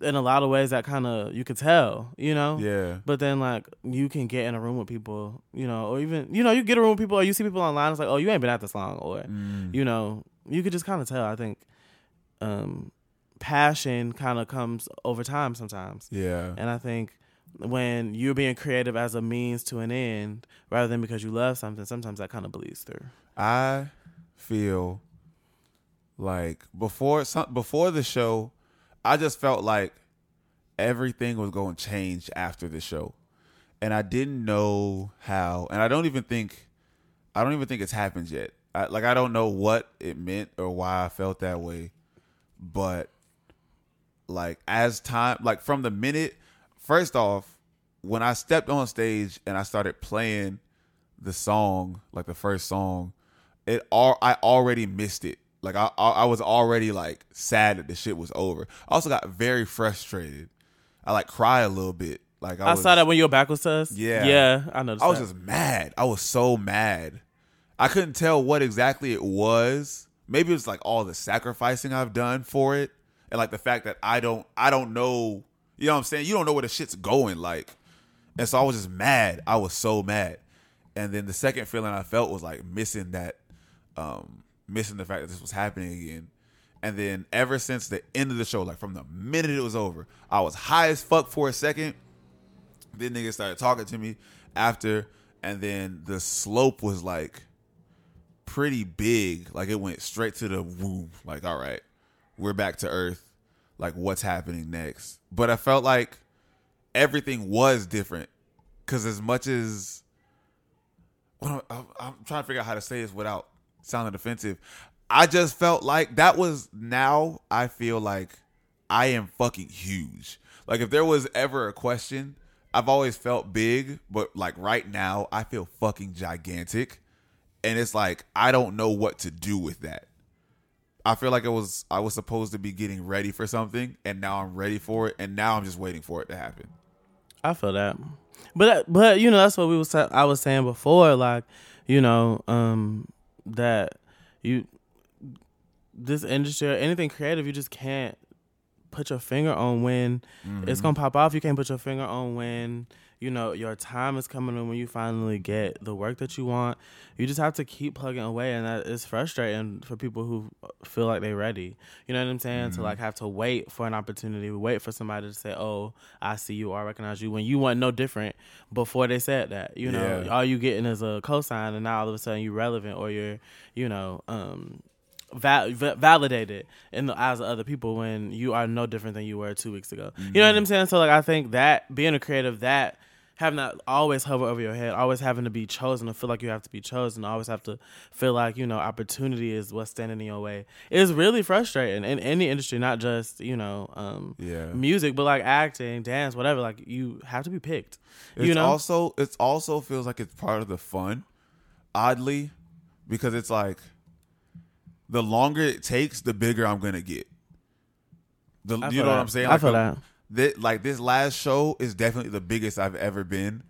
in a lot of ways that kind of you could tell, you know. Yeah. But then, like, you can get in a room with people, you know, or even, you know, you get a room with people, or you see people online. It's like, oh, you ain't been out this long, or Mm. you know, you could just kind of tell. I think um, passion kind of comes over time sometimes, Yeah. and I think when you're being creative as a means to an end, rather than because you love something, sometimes that kind of bleeds through. I feel like before some before the show, I just felt like everything was going to change after the show, and I didn't know how, and I don't even think, I don't even think it's happened yet. I, like I don't know what it meant or why I felt that way, but like as time, like from the minute, first off, when I stepped on stage and I started playing the song, like the first song, it all I already missed it. Like I, I was already like sad that the shit was over. I also got very frustrated. I like cry a little bit. Like I, I, was, saw that when you were back with us. Yeah. yeah, I know I was that. just mad. I was so mad. I couldn't tell what exactly it was. Maybe it was like all the sacrificing I've done for it, and like the fact that I don't, I don't know. You know what I'm saying? You don't know where the shit's going. Like, and so I was just mad. I was so mad. And then the second feeling I felt was like missing that, um, missing the fact that this was happening again. And then ever since the end of the show, like from the minute it was over, I was high as fuck for a second. Then niggas started talking to me after, and then the slope was like pretty big. Like it went straight to the womb. Like, all right, we're back to earth. Like, what's happening next? But I felt like everything was different because as much as well, I'm, I'm trying to figure out how to say this without sounding offensive. I just felt like that was now. I feel like I am fucking huge. Like if there was ever a question, I've always felt big, but like right now, I feel fucking gigantic, and it's like I don't know what to do with that. I feel like it was I was supposed to be getting ready for something, and now I'm ready for it, and now I'm just waiting for it to happen. I feel that, but but you know that's what we was I was saying before, like you know um that you this industry or anything creative, you just can't put your finger on when it's gonna pop off. You can't put your finger on when you know your time is coming in when you finally get the work that you want. You just have to keep plugging away, and that is frustrating for people who feel like they're ready. You know what I'm saying? Mm-hmm. To like have to wait for an opportunity, wait for somebody to say, "Oh, I see you, or I recognize you," when you want no different before they said that. You know, Yeah. all you getting is a cosign, and now all of a sudden you're relevant, or you're, you know, um, va- va- validated in the eyes of other people when you are no different than you were two weeks ago. You know what I'm saying? So like, I think that being a creative, that having that always hover over your head, always having to be chosen, to feel like you have to be chosen, always have to feel like you know opportunity is what's standing in your way is really frustrating in any industry, not just you know um, Yeah. music, but like acting, dance, whatever. Like you have to be picked. It's you know, also it's also feels like it's part of the fun, oddly, because it's like the longer it takes, the bigger I'm gonna get. The, you feel know what. I'm saying? I Like, feel the- that. Thi- like this last show is definitely the biggest I've ever been,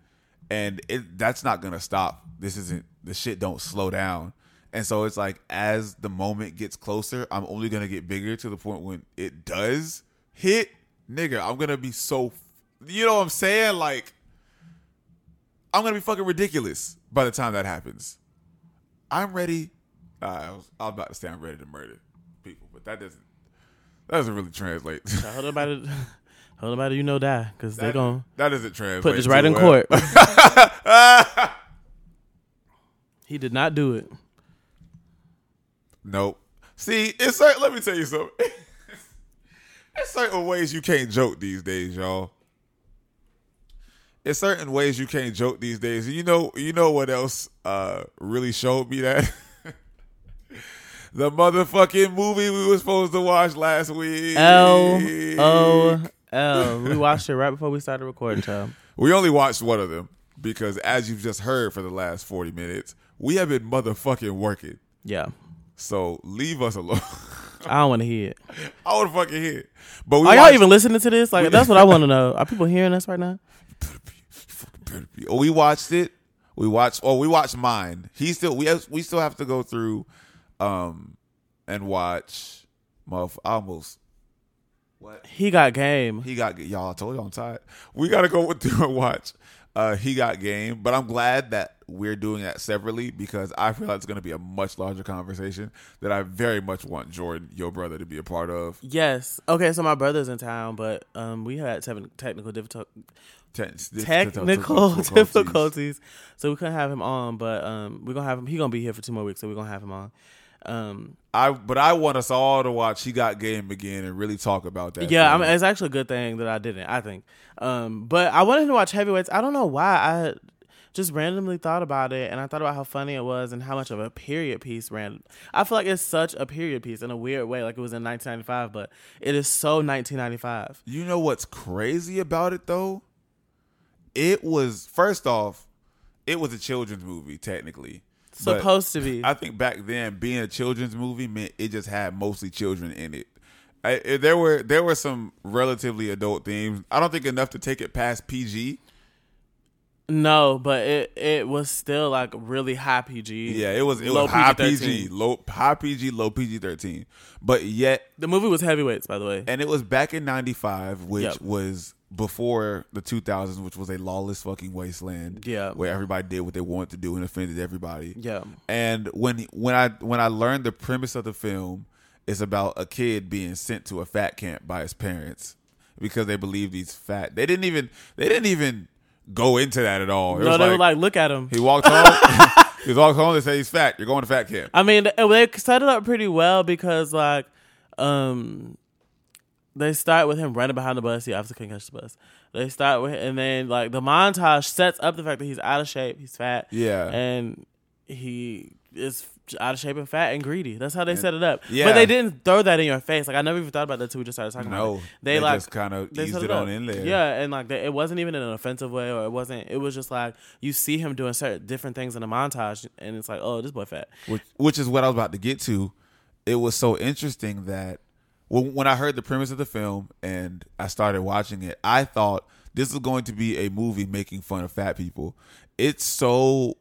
and it that's not gonna stop. This isn't the shit don't slow down, and so it's like as the moment gets closer, I'm only gonna get bigger to the point when it does hit, nigga. I'm gonna be so, you know what I'm saying? Like I'm gonna be fucking ridiculous by the time that happens. I'm ready. Uh, I, was, I was about to say I'm ready to murder people, but that doesn't that doesn't really translate. Hold about it. [laughs] Hold it. You know, die because they're That- gonna that doesn't translate. put this right in well. court. [laughs] he did not do it. Nope. See, it's like Let me tell you something. [laughs] There's certain ways you can't joke these days, y'all. It's certain ways you can't joke these days. You know, you know what else uh really showed me that? [laughs] the motherfucking movie we were supposed to watch last week. L O L. We [laughs] watched it right before we started recording, child. We only watched one of them because, as you've just heard for the last forty minutes, we have been motherfucking working. Yeah, So leave us alone. [laughs] I don't want to hear it. I want to fucking hear it. But we Are y'all even listening to this? Like, that's what I want to know. Are people hearing us right now? We watched it. We watched. Oh, we watched mine. He still. We have, we still have to go through, um, and watch. I almost. What He got game. he got? Y'all I told you I'm tired. We got to go through [laughs] and watch. Uh, he got game, but I'm glad that we're doing that separately because I feel like it's going to be a much larger conversation that I very much want Jordan, your brother, to be a part of. Yes. Okay. So my brother's in town, but um, we had seven technical difficult Te- technical difficulties, so we couldn't have him on. But um, we're gonna have him. He gonna be here for two more weeks, so we're gonna have him on. Um, I but I want us all to watch. He got game again and really talk about that. yeah, I mean, it's actually a good thing that I didn't. I think. Um, but I wanted to watch heavyweights. I don't know why. I just randomly thought about it, and I thought about how funny it was and how much of a period piece ran. I feel like it's such a period piece in a weird way, like it was in 1995, but it is so 1995. You know what's crazy about it though? It was first off, it was a children's movie technically. Supposed to be. I think back then being a children's movie meant it just had mostly children in it. I, I- there were there were some relatively adult themes. I don't think enough to take it past PG. No, but it it was still like really high PG. Yeah, it was it Low was high PG-13. PG, low high PG, low PG thirteen. But yet The movie was heavyweights, by the way. and it was back in 95 which Yep. was before the 2000s which was a lawless fucking wasteland Yeah. where everybody did what they wanted to do and offended everybody Yeah. and when when i when i learned the premise of the film is about a kid being sent to a fat camp by his parents because they believed he's fat they didn't even they didn't even go into that at all It No, they were like, look at him. he walked home [laughs] [laughs] he walked home they say he's fat you're going to fat camp I mean, they set it up pretty well because like, um, they start with him running behind the bus. He obviously couldn't catch the bus. They start with, and then like the montage sets up the fact that he's out of shape, he's fat, Yeah. and he is out of shape and fat and greedy. That's how they set it up. Yeah. but they didn't throw that in your face. Like I never even thought about that until we just started talking about no it. they, They, like kind of eased it up. on in there Yeah, and like they, it wasn't even in an offensive way, or it wasn't. It was just like you see him doing certain different things in the montage, and it's like, oh, this boy fat. which, which is what I was about to get to. It was so interesting that when, when I heard the premise of the film and I started watching it, I thought this is going to be a movie making fun of fat people. It's so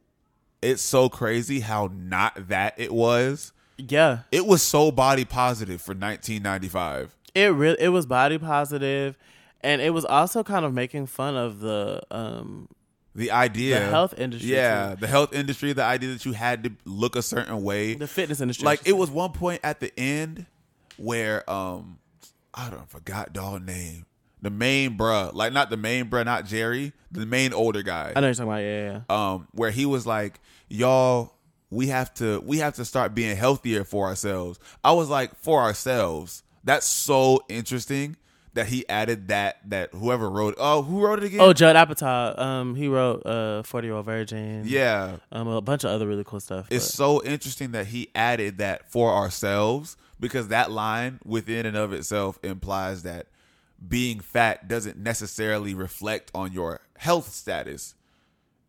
it's so crazy how not that it was. Yeah, It was so body positive for 1995. it really it was body positive, and it was also kind of making fun of the um The idea, the health industry, yeah, too. the health industry, the idea that you had to look a certain way, the fitness industry. like it was one point at the end where um I don't forgot dog name. The main bruh, like not the main bruh, not Jerry, the main older guy. I know you're talking about. Yeah, yeah. yeah. Um, where he was like, Y'all, we have to we have to start being healthier for ourselves. I was like, for ourselves. That's so interesting that he added that that whoever wrote oh, who wrote it again? Oh, Judd Apatow. Um, he wrote uh, Forty Year Old Virgin. yeah. Um, a bunch of other really cool stuff. It's but- so interesting that he added that for ourselves because that line within and of itself implies that being fat doesn't necessarily reflect on your health status.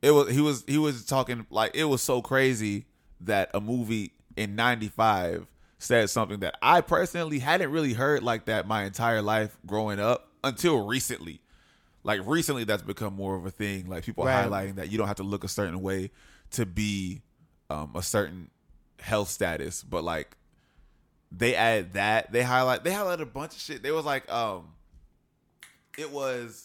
It was he was he was talking like it was so crazy that a movie in 95 said something that I personally hadn't really heard like that my entire life growing up until recently. Like recently that's become more of a thing like people Right. highlighting that you don't have to look a certain way to be um, a certain health status, but like they added that. They highlight they highlighted a bunch of shit. They was like, um it was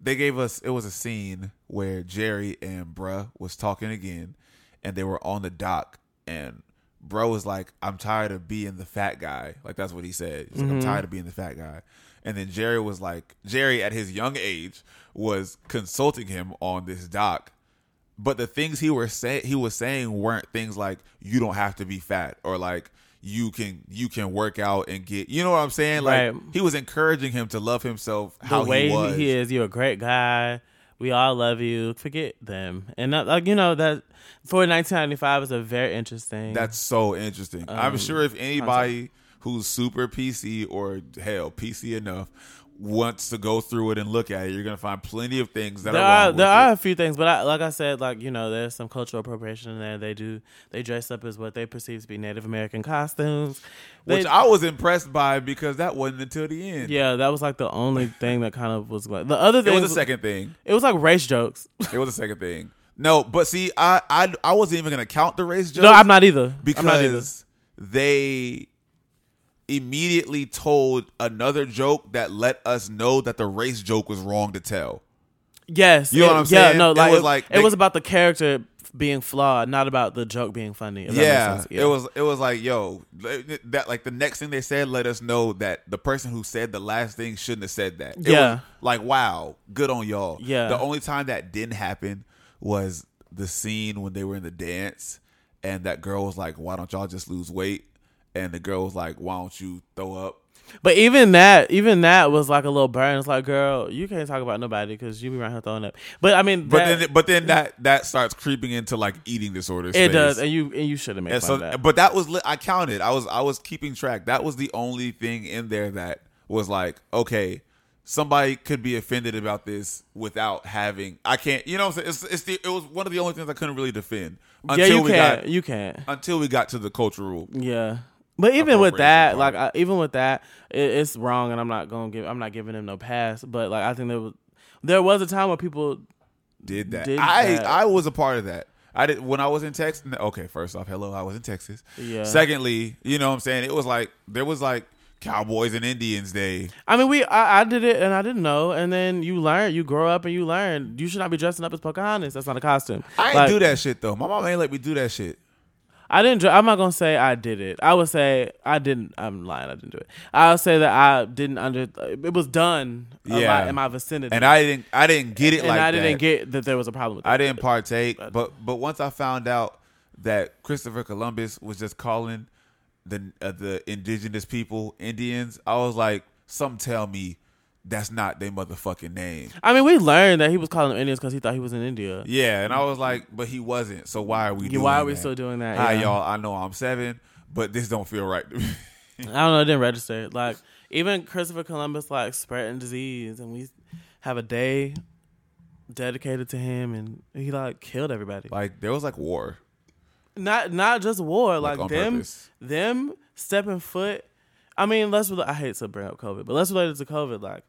they gave us it was a scene where Jerry and bruh was talking again and they were on the dock and bro was like, I'm tired of being the fat guy. Like that's what he said. He's like, I'm tired of being the fat guy. And then Jerry was like, Jerry at his young age was consulting him on this doc but the things he were say he was saying weren't things like you don't have to be fat or like you can you can work out and get you know what I'm saying like Right. he was encouraging him to love himself the how way he was he is. You're a great guy. We all love you. Forget them. And that, like you know that for 1995 is a very interesting. that's so interesting I'm Um, sure if anybody who's super PC or hell PC enough wants to go through it and look at it you're gonna find plenty of things that there are there are it. a few things, but I, like I said, like you know, there's some cultural appropriation in there. They do they dress up as what they perceive to be Native American costumes. They- which I was impressed by because that wasn't until the end yeah, that was like the only thing that kind of was like the other it thing. was the second thing It was like race jokes. it was the second thing no but see I I, I wasn't even gonna count the race jokes no, I'm not either. I'm not either. because they immediately told another joke that let us know that the race joke was wrong to tell. Yes, You know it- what I'm yeah, saying? no, It like was it, like it they- was about the character being flawed, not about the joke being funny. makes Yeah, it was it was like yo that like the next thing they said let us know that the person who said the last thing shouldn't have said that. It Yeah. was like wow, good on y'all. Yeah. the only time that didn't happen was the scene when they were in the dance and that girl was like, "Why don't y'all just lose weight?" And the girl was like, "Why don't you throw up?" But even that, even that was like a little burn. It's like, girl, you can't talk about nobody because you be around here throwing up. But I mean, But that- then, but then that that starts creeping into like eating disorders. it does, and you and you should have made And fun so, of that. but that was I counted. I was I was keeping track. That was the only thing in there that was like, okay, somebody could be offended about this without having. I can't. You know, what I'm saying? it's it's the, it was one of the only things I couldn't really defend yeah, until you we can't. got You can't. until we got to the cultural. Yeah. But even with that, like I, even with that, it, it's wrong, and I'm not gonna give. I'm not giving him no pass. But like I think there was, there was a time where people Did that? Did I that. I was a part of that. I did when I was in Texas. Okay, first off, hello, I was in Texas. Yeah. Secondly, you know what I'm saying? It was like there was like Cowboys and Indians Day. I mean, we I, I did it and I didn't know, and then you learn, you grow up and you learn. You should not be dressing up as Pocahontas. That's not a costume. I ain't Like, do that shit though. My mom ain't let me do that shit. I didn't. I'm not gonna say I did it. I would say I didn't. I'm lying. I didn't do it. I'll say that I didn't under. It was done. Yeah. lot in my vicinity, And I didn't I didn't get it and like I didn't that. get that there was a problem with it. I didn't partake, but but once I found out that Christopher Columbus was just calling the uh, the indigenous people Indians, I was like, some tell me that's not their motherfucking name. I mean, we learned that he was calling them Indians because he thought he was in India. Yeah, and I was like, but he wasn't. So why are we? Yeah, doing why are we that? still doing that? Hi, Yeah. y'all. I know I'm seven, but this don't feel right to me. [laughs] I don't know. It didn't register. Like even Christopher Columbus, like spreading disease, and we have a day dedicated to him, and he like killed everybody. like there was like war, Not not just war, like, like, them purpose. them stepping foot. I mean, let's. I hate to bring up COVID, but let's relate it to COVID. Like,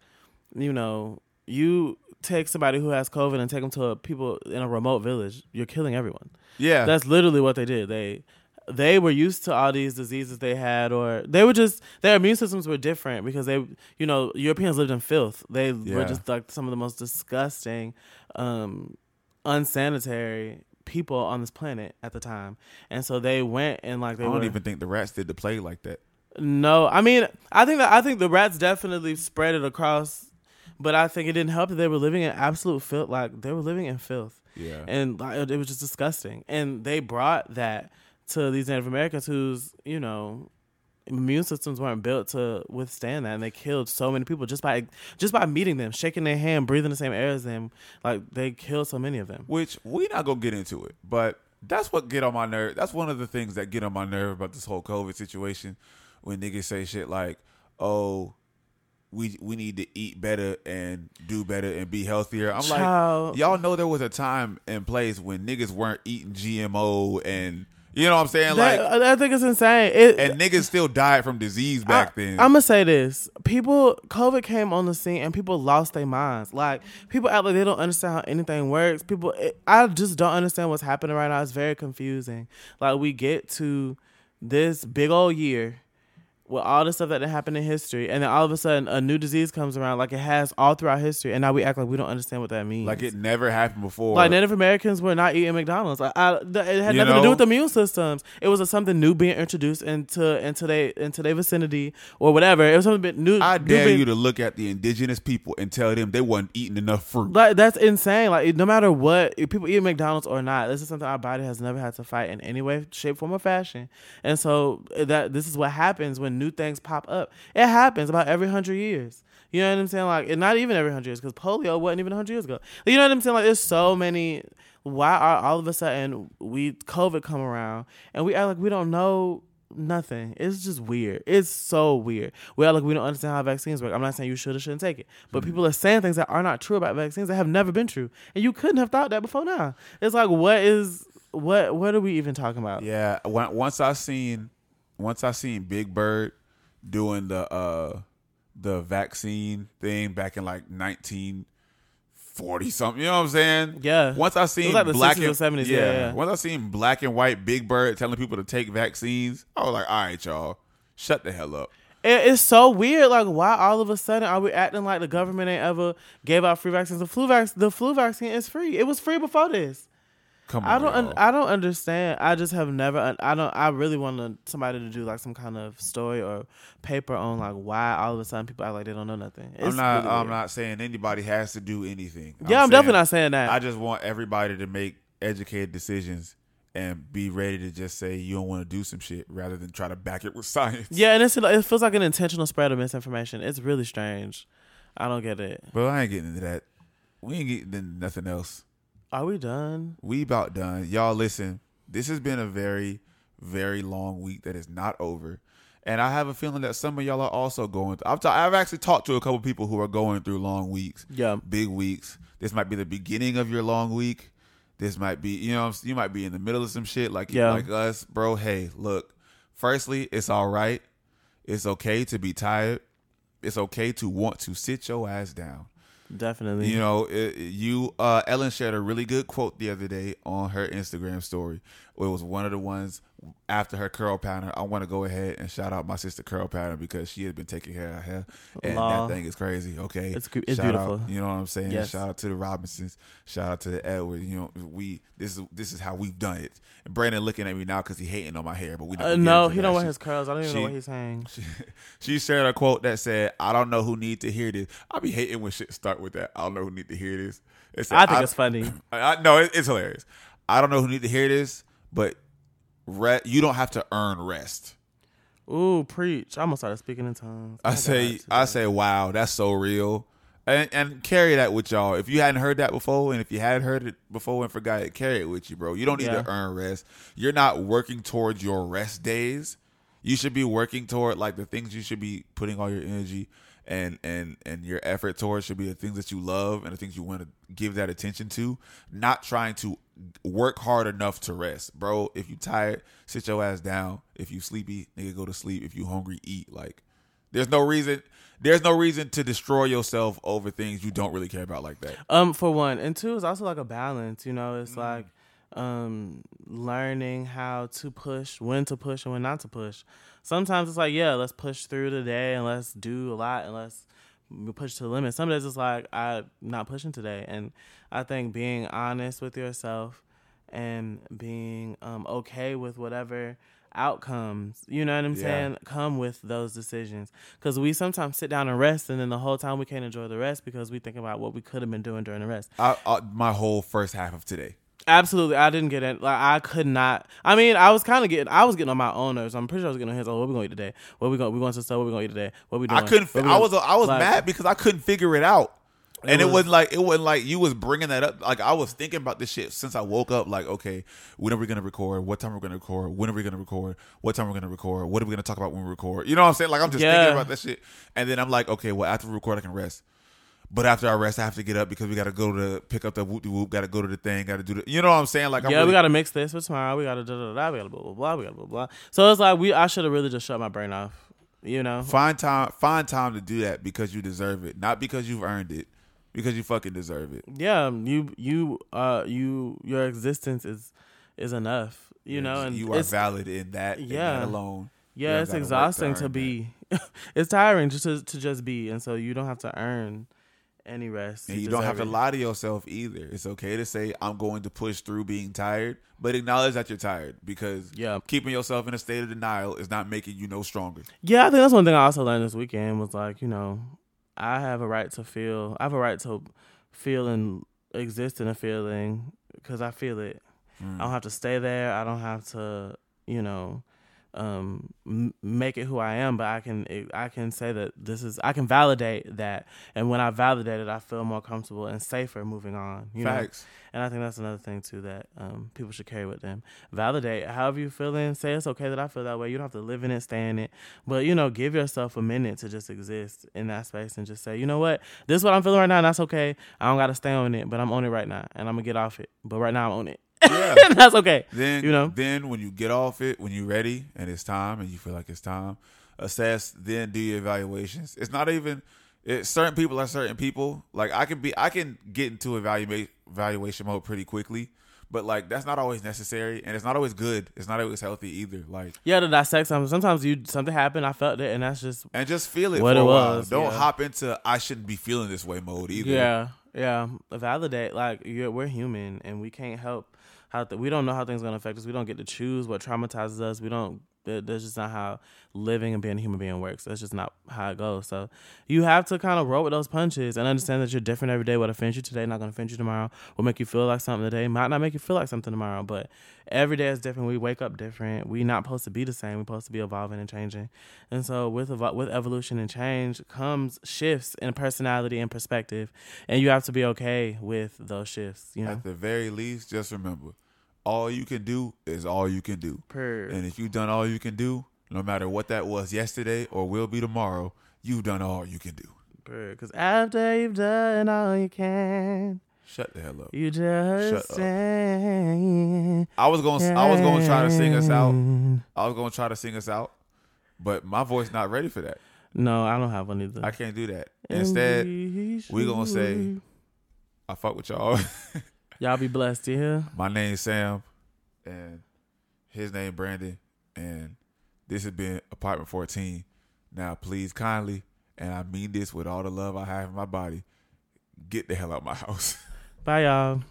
you know, you take somebody who has COVID and take them to a, people in a remote village. You're killing everyone. Yeah, That's literally what they did. They they were used to all these diseases they had, or they were just their immune systems were different because they, you know, Europeans lived in filth. They Yeah. were just like some of the most disgusting, um, unsanitary people on this planet at the time, and so they went and like they I don't were. even think the rats did the play like that. No, I mean, I think that I think the rats definitely spread it across, but I think it didn't help that they were living in absolute filth. Like they were living in filth, Yeah. and like, it- it was just disgusting. And they brought that to these Native Americans whose you know immune systems weren't built to withstand that, and they killed so many people just by just by meeting them, shaking their hand, breathing the same air as them. Like they killed so many of them. Which we not gonna get into it, but that's what get on my nerve. That's one of the things that get on my nerve about this whole COVID situation. When niggas say shit like, "Oh, we we need to eat better and do better and be healthier." I'm Child. like, y'all know there was a time and place when niggas weren't eating GMO and you know what I'm saying, like, uh, That- I think it's insane. It, and niggas still died from disease back then. I'm gonna say this: people, COVID came on the scene, and people lost their minds. Like people act like they don't understand how anything works. People, it, I just don't understand what's happening right now. It's very confusing. Like we get to this big old year with all the stuff that happened in history, and then all of a sudden a new disease comes around, like it has all throughout history, and now we act like we don't understand what that means. like it never happened before. Like Native Americans were not eating McDonald's. Like I, it had You nothing to do know? with immune systems. It was a, something new being introduced into into their into their vicinity or whatever. It was something new. I new dare being- you to look at the indigenous people and tell them they weren't eating enough fruit. Like that's insane. Like no matter what, if people eat McDonald's or not, this is something our body has never had to fight in any way, shape, form, or fashion. And so that this is what happens when new things pop up. It happens about every hundred years. You know what I'm saying? Like, and not even every hundred years, because polio wasn't even hundred years ago. You know what I'm saying? Like, there's so many. Why are all of a sudden we COVID come around and we act like we don't know nothing? It's just weird. It's so weird. We act like we don't understand how vaccines work. I'm not saying you should or shouldn't take it, but hmm. people are saying things that are not true about vaccines that have never been true, and you couldn't have thought that before now. It's like, what is what? What are we even talking about? Yeah, once I seen once I seen Big Bird doing the uh the vaccine thing back in like nineteen forty something, you know what I'm saying? Yeah. Once I seen like black 60s or and 70s, yeah, yeah. Once I seen black and white Big Bird telling people to take vaccines, I was like, all right, y'all, shut the hell up. It, it's so weird. Like, why all of a sudden are we acting like the government ain't ever gave out free vaccines? The flu vac- the flu vaccine is free. It was free before this. Come on, I don't. Un-. I don't understand. I just have never. un- I don't. I really want somebody to do like some kind of story or paper on like why all of a sudden people act like they don't know nothing. It's I'm not. really I'm weird. not saying anybody has to do anything. Yeah, I'm, saying- definitely not saying that. I just want everybody to make educated decisions and be ready to just say you don't want to do some shit rather than try to back it with [laughs] science. yeah, and it's it feels like an intentional spread of misinformation. It's really strange. I don't get it. But I ain't getting into that. We ain't getting into nothing else. Are we done? We about done. Y'all listen, this has been a very, very long week that is not over. And I have a feeling that some of y'all are also going through. I've, ta- I've actually talked to a couple people who are going through long weeks. Yeah. big weeks. This might be the beginning of your long week. This might be, you know, you might be in the middle of some shit like Yeah. like us, bro. Hey, look. Firstly, it's all right. It's okay to be tired. It's okay to want to sit your ass down. Definitely. You know, it, you uh, Ellen shared a really good quote the other day on her Instagram story. It was one of the ones after her curl pattern. I want to go ahead and shout out my sister curl pattern because she has been taking care of her and Law. that thing is crazy. Okay, It's it's Shout beautiful. out, you know what I'm saying? Yes. Shout out to the Robinsons. Shout out to the Edward. You know, we this is this is how we've done it. And Brandon looking at me now because he hating on my hair, but we Uh, no, he don't shit. his curls. I don't even know what he's saying. She, [laughs] she shared a quote that said, "I don't know who need to hear this." I'll be hating when shit start with that. I don't know who need to hear this. Said, I think it's funny. [laughs] I, I, no, it, it's hilarious. I don't know who need to hear this, but re- you don't have to earn rest. Ooh, preach! I'm gonna start speaking in tongues. I My say, I say, wow, that's so real. And, and carry that with y'all. If you hadn't heard that before, and if you had heard it before and forgot it, carry it with you, bro. You don't need Yeah. to earn rest. You're not working towards your rest days. You should be working toward like the things you should be putting all your energy and and and your effort towards should be the things that you love and the things you want to give that attention to. Not trying to work hard enough to rest, bro. If you tired, sit your ass down. If you sleepy, nigga, go to sleep. If you hungry, eat. Like, there's no reason. There's no reason to destroy yourself over things you don't really care about like that. Um, for one, and two is also like a balance. You know, it's like um, learning how to push, when to push and when not to push. Sometimes it's like, yeah, let's push through today and let's do a lot and let's push to the limit. Some days it's like I'm not pushing today, and I think being honest with yourself and being um, okay with whatever outcomes, you know what I'm Yeah. saying, come with those decisions. Because we sometimes sit down and rest, and then the whole time we can't enjoy the rest because we think about what we could have been doing during the rest. I, I, my whole first half of today. Absolutely, I didn't get it. Like I could not. I mean, I was kind of getting. I was getting on my own nerves. I'm pretty sure I was getting on his. Oh, what we gonna eat today? What we going? We going to store? What we gonna eat today? What we doing? I couldn't. What Fi- we I was. I was like, mad because I couldn't figure it out. And it, was- wasn't like it wasn't like you was bringing that up. Like I was thinking about this shit since I woke up. Like, okay, when are we gonna record? What time are we gonna record? When are we gonna record? What time are we gonna record? What are we gonna talk about when we record? You know what I'm saying? Like I'm just Yeah. thinking about that shit. And then I'm like, okay, well after we record, I can rest. But after I rest, I have to get up because we got to go to pick up the whoop de whoop. Got to go to the thing. Got to do the. You know what I'm saying? Like, I'm yeah, really- we got to mix this for tomorrow. We got to da da da. We got to blah blah blah. We got to blah blah. So it's like we. I should have really just shut my brain off. You know. Find time, find time to do that because you deserve it, not because you've earned it, because you fucking deserve it. Yeah, you you uh you your existence is is enough. You know, and you are valid in that, Yeah. that alone. yeah, it's gotta to exhausting to be. [laughs] it's tiring just to to just be, and so you don't have to earn any rest. And you don't have to it. lie to yourself either. It's okay to say I'm going to push through being tired, but acknowledge that you're tired because Yeah. keeping yourself in a state of denial is not making you no stronger. Yeah, I think that's one thing I also learned this weekend was like, you know, I have a right to feel. I have a right to feel and exist in a feeling because I feel it. Mm. I don't have to stay there. I don't have to, you know, um, m- make it who I am. But I can, I can say that this is. I can validate that, and when I validate it, I feel more comfortable and safer moving on. You know, Facts. and I think that's another thing too that um, people should carry with them. Validate however you feeling. Say it's okay that I feel that way. You don't have to live in it, stay in it, but you know, give yourself a minute to just exist in that space and just say, you know what, this is what I'm feeling right now, and that's okay. I don't got to stay on it, but I'm on it right now, and I'm gonna get off it. But right now, I'm on it. Yeah. [laughs] that's okay. Then You know? then when you get off it, when you're ready and it's time and you feel like it's time, assess, then do your evaluations. It's not even it, certain people are certain people. Like I can be I can get into evaluate evaluation mode pretty quickly, but like that's not always necessary and it's not always good. It's not always healthy either. Like Yeah, to dissect something. Sometimes you something happened, I felt it, and that's just and just feel it What for it a while. was, Don't yeah. hop into I shouldn't be feeling this way mode either. Yeah, yeah. Validate. Like you're, we're human, and we can't help how th- we don't know how things are gonna affect us. We don't get to choose what traumatizes us. We don't. That- That's just not how living and being a human being works. That's just not how it goes. So you have to kind of roll with those punches and understand that you're different every day. What offends you today, not gonna offend you tomorrow. What make you feel like something today might not make you feel like something tomorrow. But every day is different. We wake up different. We not supposed to be the same. We're supposed to be evolving and changing. And so with evo- with evolution and change comes shifts in personality and perspective, and you have to be okay with those shifts. You know, At the very least, just remember, all you can do is all you can do. per And if you've done all you can do, no matter what that was yesterday or will be tomorrow, you've done all you can do. because after you've done all you can, Shut the hell up. you just Shut up. I was going to I was going to try to sing us out. I was going to try to sing us out, but my voice not ready for that. No, I don't have one either. I can't do that. Instead, we gonna say- I fuck with y'all. [laughs] y'all be blessed. You hear? my name's Sam and his name Brandon and this has been apartment 14. Now, please kindly, and I mean this with all the love I have in my body, get the hell out of my house. Bye, y'all.